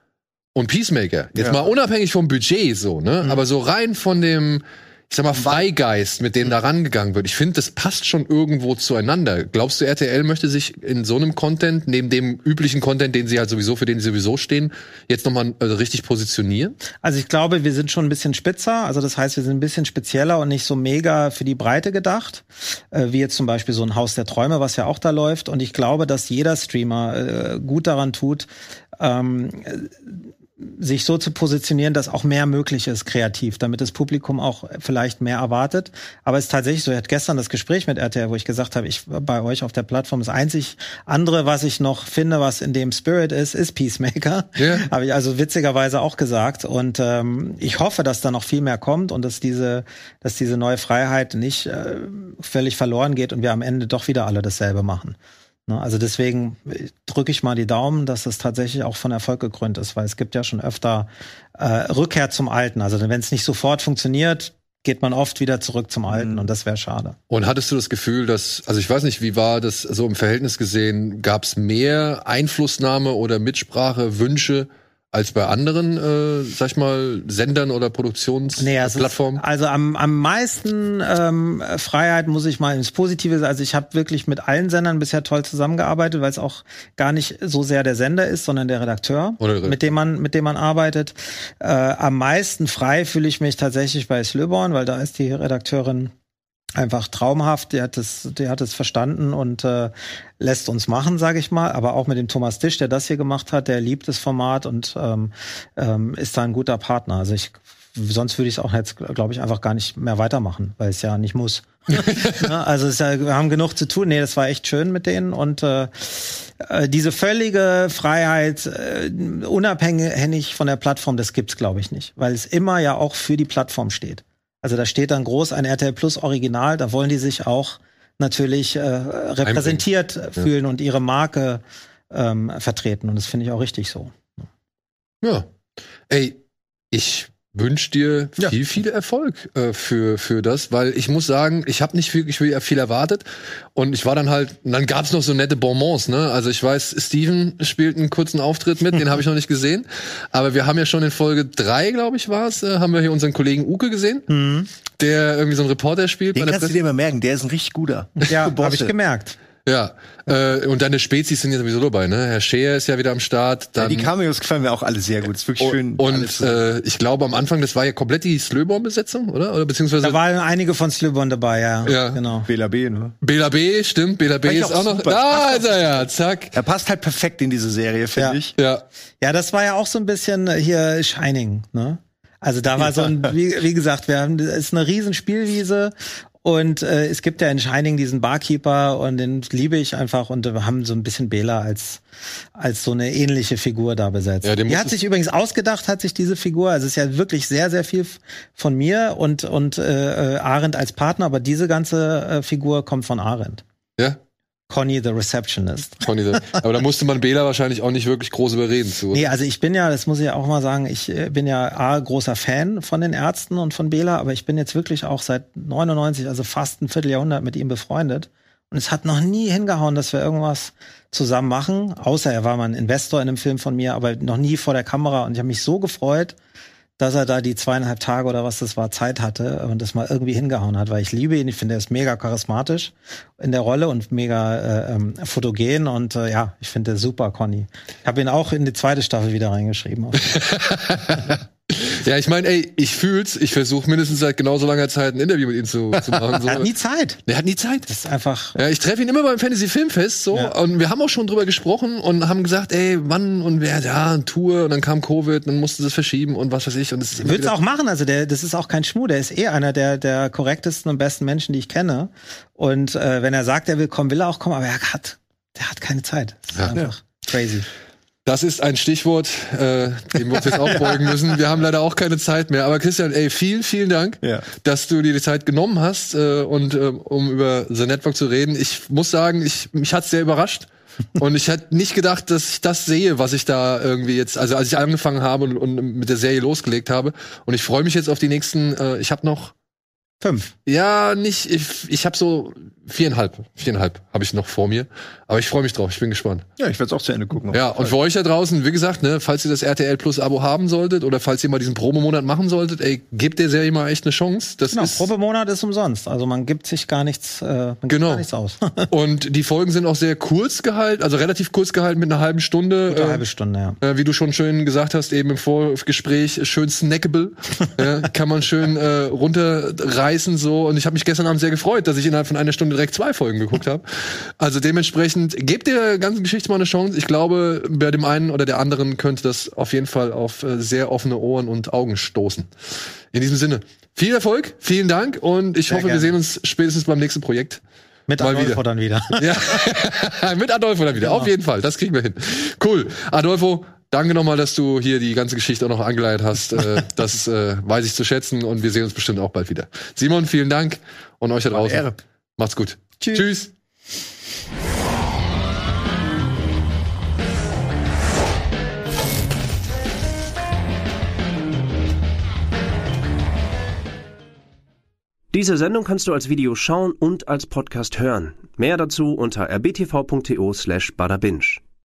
und Peacemaker, jetzt Ja. mal unabhängig vom Budget so, ne? Aber so rein von dem, ich sag mal, Freigeist, mit dem da rangegangen wird. Ich finde, das passt schon irgendwo zueinander. Glaubst du, RTL möchte sich in so einem Content, neben dem üblichen Content, den sie halt sowieso, für den sie sowieso stehen, jetzt nochmal äh, richtig positionieren? Also ich glaube, wir sind schon ein bisschen spitzer. Also das heißt, wir sind ein bisschen spezieller und nicht so mega für die Breite gedacht, äh, wie jetzt zum Beispiel so ein Haus der Träume, was ja auch da läuft. Und ich glaube, dass jeder Streamer äh, gut daran tut, ähm, sich so zu positionieren, dass auch mehr möglich ist kreativ, damit das Publikum auch vielleicht mehr erwartet. Aber es ist tatsächlich so, ich hatte gestern das Gespräch mit RTL, wo ich gesagt habe, ich bei euch auf der Plattform das einzig andere, was ich noch finde, was in dem Spirit ist, ist Peacemaker. Ja. Habe ich also witzigerweise auch gesagt. Und ähm, ich hoffe, dass da noch viel mehr kommt und dass diese, dass diese neue Freiheit nicht äh, völlig verloren geht und wir am Ende doch wieder alle dasselbe machen. Ne, Also deswegen drücke ich mal die Daumen, dass das tatsächlich auch von Erfolg gekrönt ist, weil es gibt ja schon öfter äh, Rückkehr zum Alten. Also wenn es nicht sofort funktioniert, geht man oft wieder zurück zum Alten und das wäre schade. Und hattest du das Gefühl, dass, also ich weiß nicht, wie war das so im Verhältnis gesehen, gab es mehr Einflussnahme oder Mitsprache, Wünsche als bei anderen, äh, sag ich mal, Sendern oder ist, Produktionsplattformen? also am, am meisten ähm, Freiheit muss ich mal ins Positive. Also ich habe wirklich mit allen Sendern bisher toll zusammengearbeitet, weil es auch gar nicht so sehr der Sender ist, sondern der Redakteur, Oder mit dem man mit dem man arbeitet. Äh, am meisten frei fühle ich mich tatsächlich bei Slöborn, weil da ist die Redakteurin einfach traumhaft. Die hat es, die hat es verstanden und äh, lässt uns machen, sage ich mal. Aber auch mit dem Thomas Tisch, der das hier gemacht hat, der liebt das Format und ähm, ähm, ist da ein guter Partner. Also ich sonst würde ich es auch jetzt, glaube ich, einfach gar nicht mehr weitermachen, weil es ja nicht muss. also es ist ja, wir haben genug zu tun. Nee, das war echt schön mit denen und äh, äh, diese völlige Freiheit, äh, unabhängig von der Plattform, das gibt's, glaube ich, nicht, weil es immer ja auch für die Plattform steht. Also da steht dann groß ein RTL Plus Original, da wollen die sich auch natürlich äh, repräsentiert fühlen und ihre Marke ähm, vertreten. Und das finde ich auch richtig so. Ja. Ey, ich wünsche dir Ja. viel, viel Erfolg äh, für, für das, weil ich muss sagen, ich habe nicht wirklich viel, viel erwartet und ich war dann halt, und dann gab's noch so nette Bonbons, ne? Also ich weiß, Steven spielt einen kurzen Auftritt mit, den habe ich noch nicht gesehen, aber wir haben ja schon in Folge drei, glaube ich, war es, äh, haben wir hier unseren Kollegen Uke gesehen, der irgendwie so einen Reporter spielt. Den bei der kannst du Presse- dir mal merken, der ist ein richtig guter. Ja, habe ich gemerkt. Ja, äh, und deine Spezies sind ja sowieso dabei, ne? Herr Scheer ist ja wieder am Start. Ja, Dann die Cameos gefallen mir auch alle sehr gut. ist wirklich schön. und äh, ich glaube am Anfang, das war ja komplett die Slöborn-Besetzung, oder? Oder beziehungsweise Da waren einige von Slöbern dabei, ja. Ja. Genau. Bela B, ne? Bela B, stimmt, Bela B ist auch auch noch. Da ist er ja, zack. Er passt halt perfekt in diese Serie, finde Ja. ich. Ja. Ja, das war ja auch so ein bisschen äh, hier Shining, ne? Also da war so ein, wie, wie gesagt, wir haben, ist eine riesen Spielwiese und äh, es gibt ja in Shining diesen Barkeeper und den liebe ich einfach und wir haben so ein bisschen Bela als als so eine ähnliche Figur da besetzt. Ja, die hat sich übrigens ausgedacht, hat sich diese Figur, also es ist ja wirklich sehr sehr viel von mir und und äh, äh, Arendt als Partner, aber diese ganze äh, Figur kommt von Arendt. Ja. Conny the Receptionist. Conny, da- Aber da musste man Bela wahrscheinlich auch nicht wirklich groß überreden zu. Nee, also ich bin ja, das muss ich ja auch mal sagen, ich äh, bin ja A, großer Fan von den Ärzten und von Bela, aber ich bin jetzt wirklich auch seit 99, also fast ein Vierteljahrhundert mit ihm befreundet. Und es hat noch nie hingehauen, dass wir irgendwas zusammen machen, außer er war mal ein Investor in einem Film von mir, aber noch nie vor der Kamera. Und ich habe mich so gefreut, dass er da die zweieinhalb Tage oder was das war Zeit hatte und das mal irgendwie hingehauen hat, weil ich liebe ihn, ich finde er ist mega charismatisch in der Rolle und mega äh, ähm, fotogen und äh, ja, ich finde er super, Conny. Ich habe ihn auch in die zweite Staffel wieder reingeschrieben. Ja, ich meine, ey, ich fühl's. Ich versuche mindestens seit genauso langer Zeit ein Interview mit ihm zu, zu machen. So. er hat nie Zeit. Der hat nie Zeit. Das ist einfach Ja, ich treffe ihn immer beim Fantasy Filmfest so Ja. und wir haben auch schon drüber gesprochen und haben gesagt, ey, wann und wer, ja, eine Tour und dann kam Covid, dann mussten sie es verschieben und was weiß ich und es Würd's auch machen, also der, das ist auch kein Schmuh, der ist eh einer der, der korrektesten und besten Menschen, die ich kenne. Und äh, wenn er sagt, er will kommen, will er auch kommen, aber er hat, der hat keine Zeit. Das ist Ja. einfach crazy. Das ist ein Stichwort, äh, dem wir uns jetzt auch beugen müssen. Wir haben leider auch keine Zeit mehr. Aber Christian, ey, vielen, vielen Dank, Ja. dass du dir die Zeit genommen hast, äh, und äh, um über The Network zu reden. Ich muss sagen, ich, mich hat's sehr überrascht. Und ich hätte nicht gedacht, dass ich das sehe, was ich da irgendwie jetzt, also als ich angefangen habe und, und mit der Serie losgelegt habe. Und ich freue mich jetzt auf die nächsten, äh, ich habe noch Fünf. Ja, nicht. Ich, ich habe so viereinhalb, viereinhalb habe ich noch vor mir. Aber ich freue mich drauf. Ich bin gespannt. Ja, ich werde es auch zu Ende gucken. Ja, und für euch da draußen, wie gesagt, ne, falls ihr das RTL Plus Abo haben solltet oder falls ihr mal diesen Probemonat machen solltet, ey, gebt der Serie mal echt eine Chance. Das Genau, ist Probemonat ist umsonst. Also man gibt sich gar nichts, äh, man gibt Genau. gar nichts aus. und die Folgen sind auch sehr kurz gehalten, also relativ kurz gehalten mit einer halben Stunde. Eine äh, halbe Stunde, ja. äh, wie du schon schön gesagt hast, eben im Vorgespräch, schön snackable. ja, kann man schön äh, runterreißen so. Und ich habe mich gestern Abend sehr gefreut, dass ich innerhalb von einer Stunde direkt zwei Folgen geguckt habe. Also dementsprechend, gebt der ganzen Geschichte mal eine Chance. Ich glaube, bei dem einen oder der anderen könnte das auf jeden Fall auf äh, sehr offene Ohren und Augen stoßen. In diesem Sinne, viel Erfolg, vielen Dank und ich Sehr hoffe, wir gerne. sehen uns spätestens beim nächsten Projekt. Mit Mal Adolfo wieder. dann wieder. Ja, mit Adolfo dann wieder. Auf jeden Fall, das kriegen wir hin. Cool. Adolfo, danke nochmal, dass du hier die ganze Geschichte auch noch angeleiert hast. Äh, das äh, weiß ich zu schätzen und wir sehen uns bestimmt auch bald wieder. Simon, vielen Dank und euch da draußen. Ehre. Macht's gut. Tschüss. Tschüss. Diese Sendung kannst du als Video schauen und als Podcast hören. Mehr dazu unter rbtv.to slash badabinch.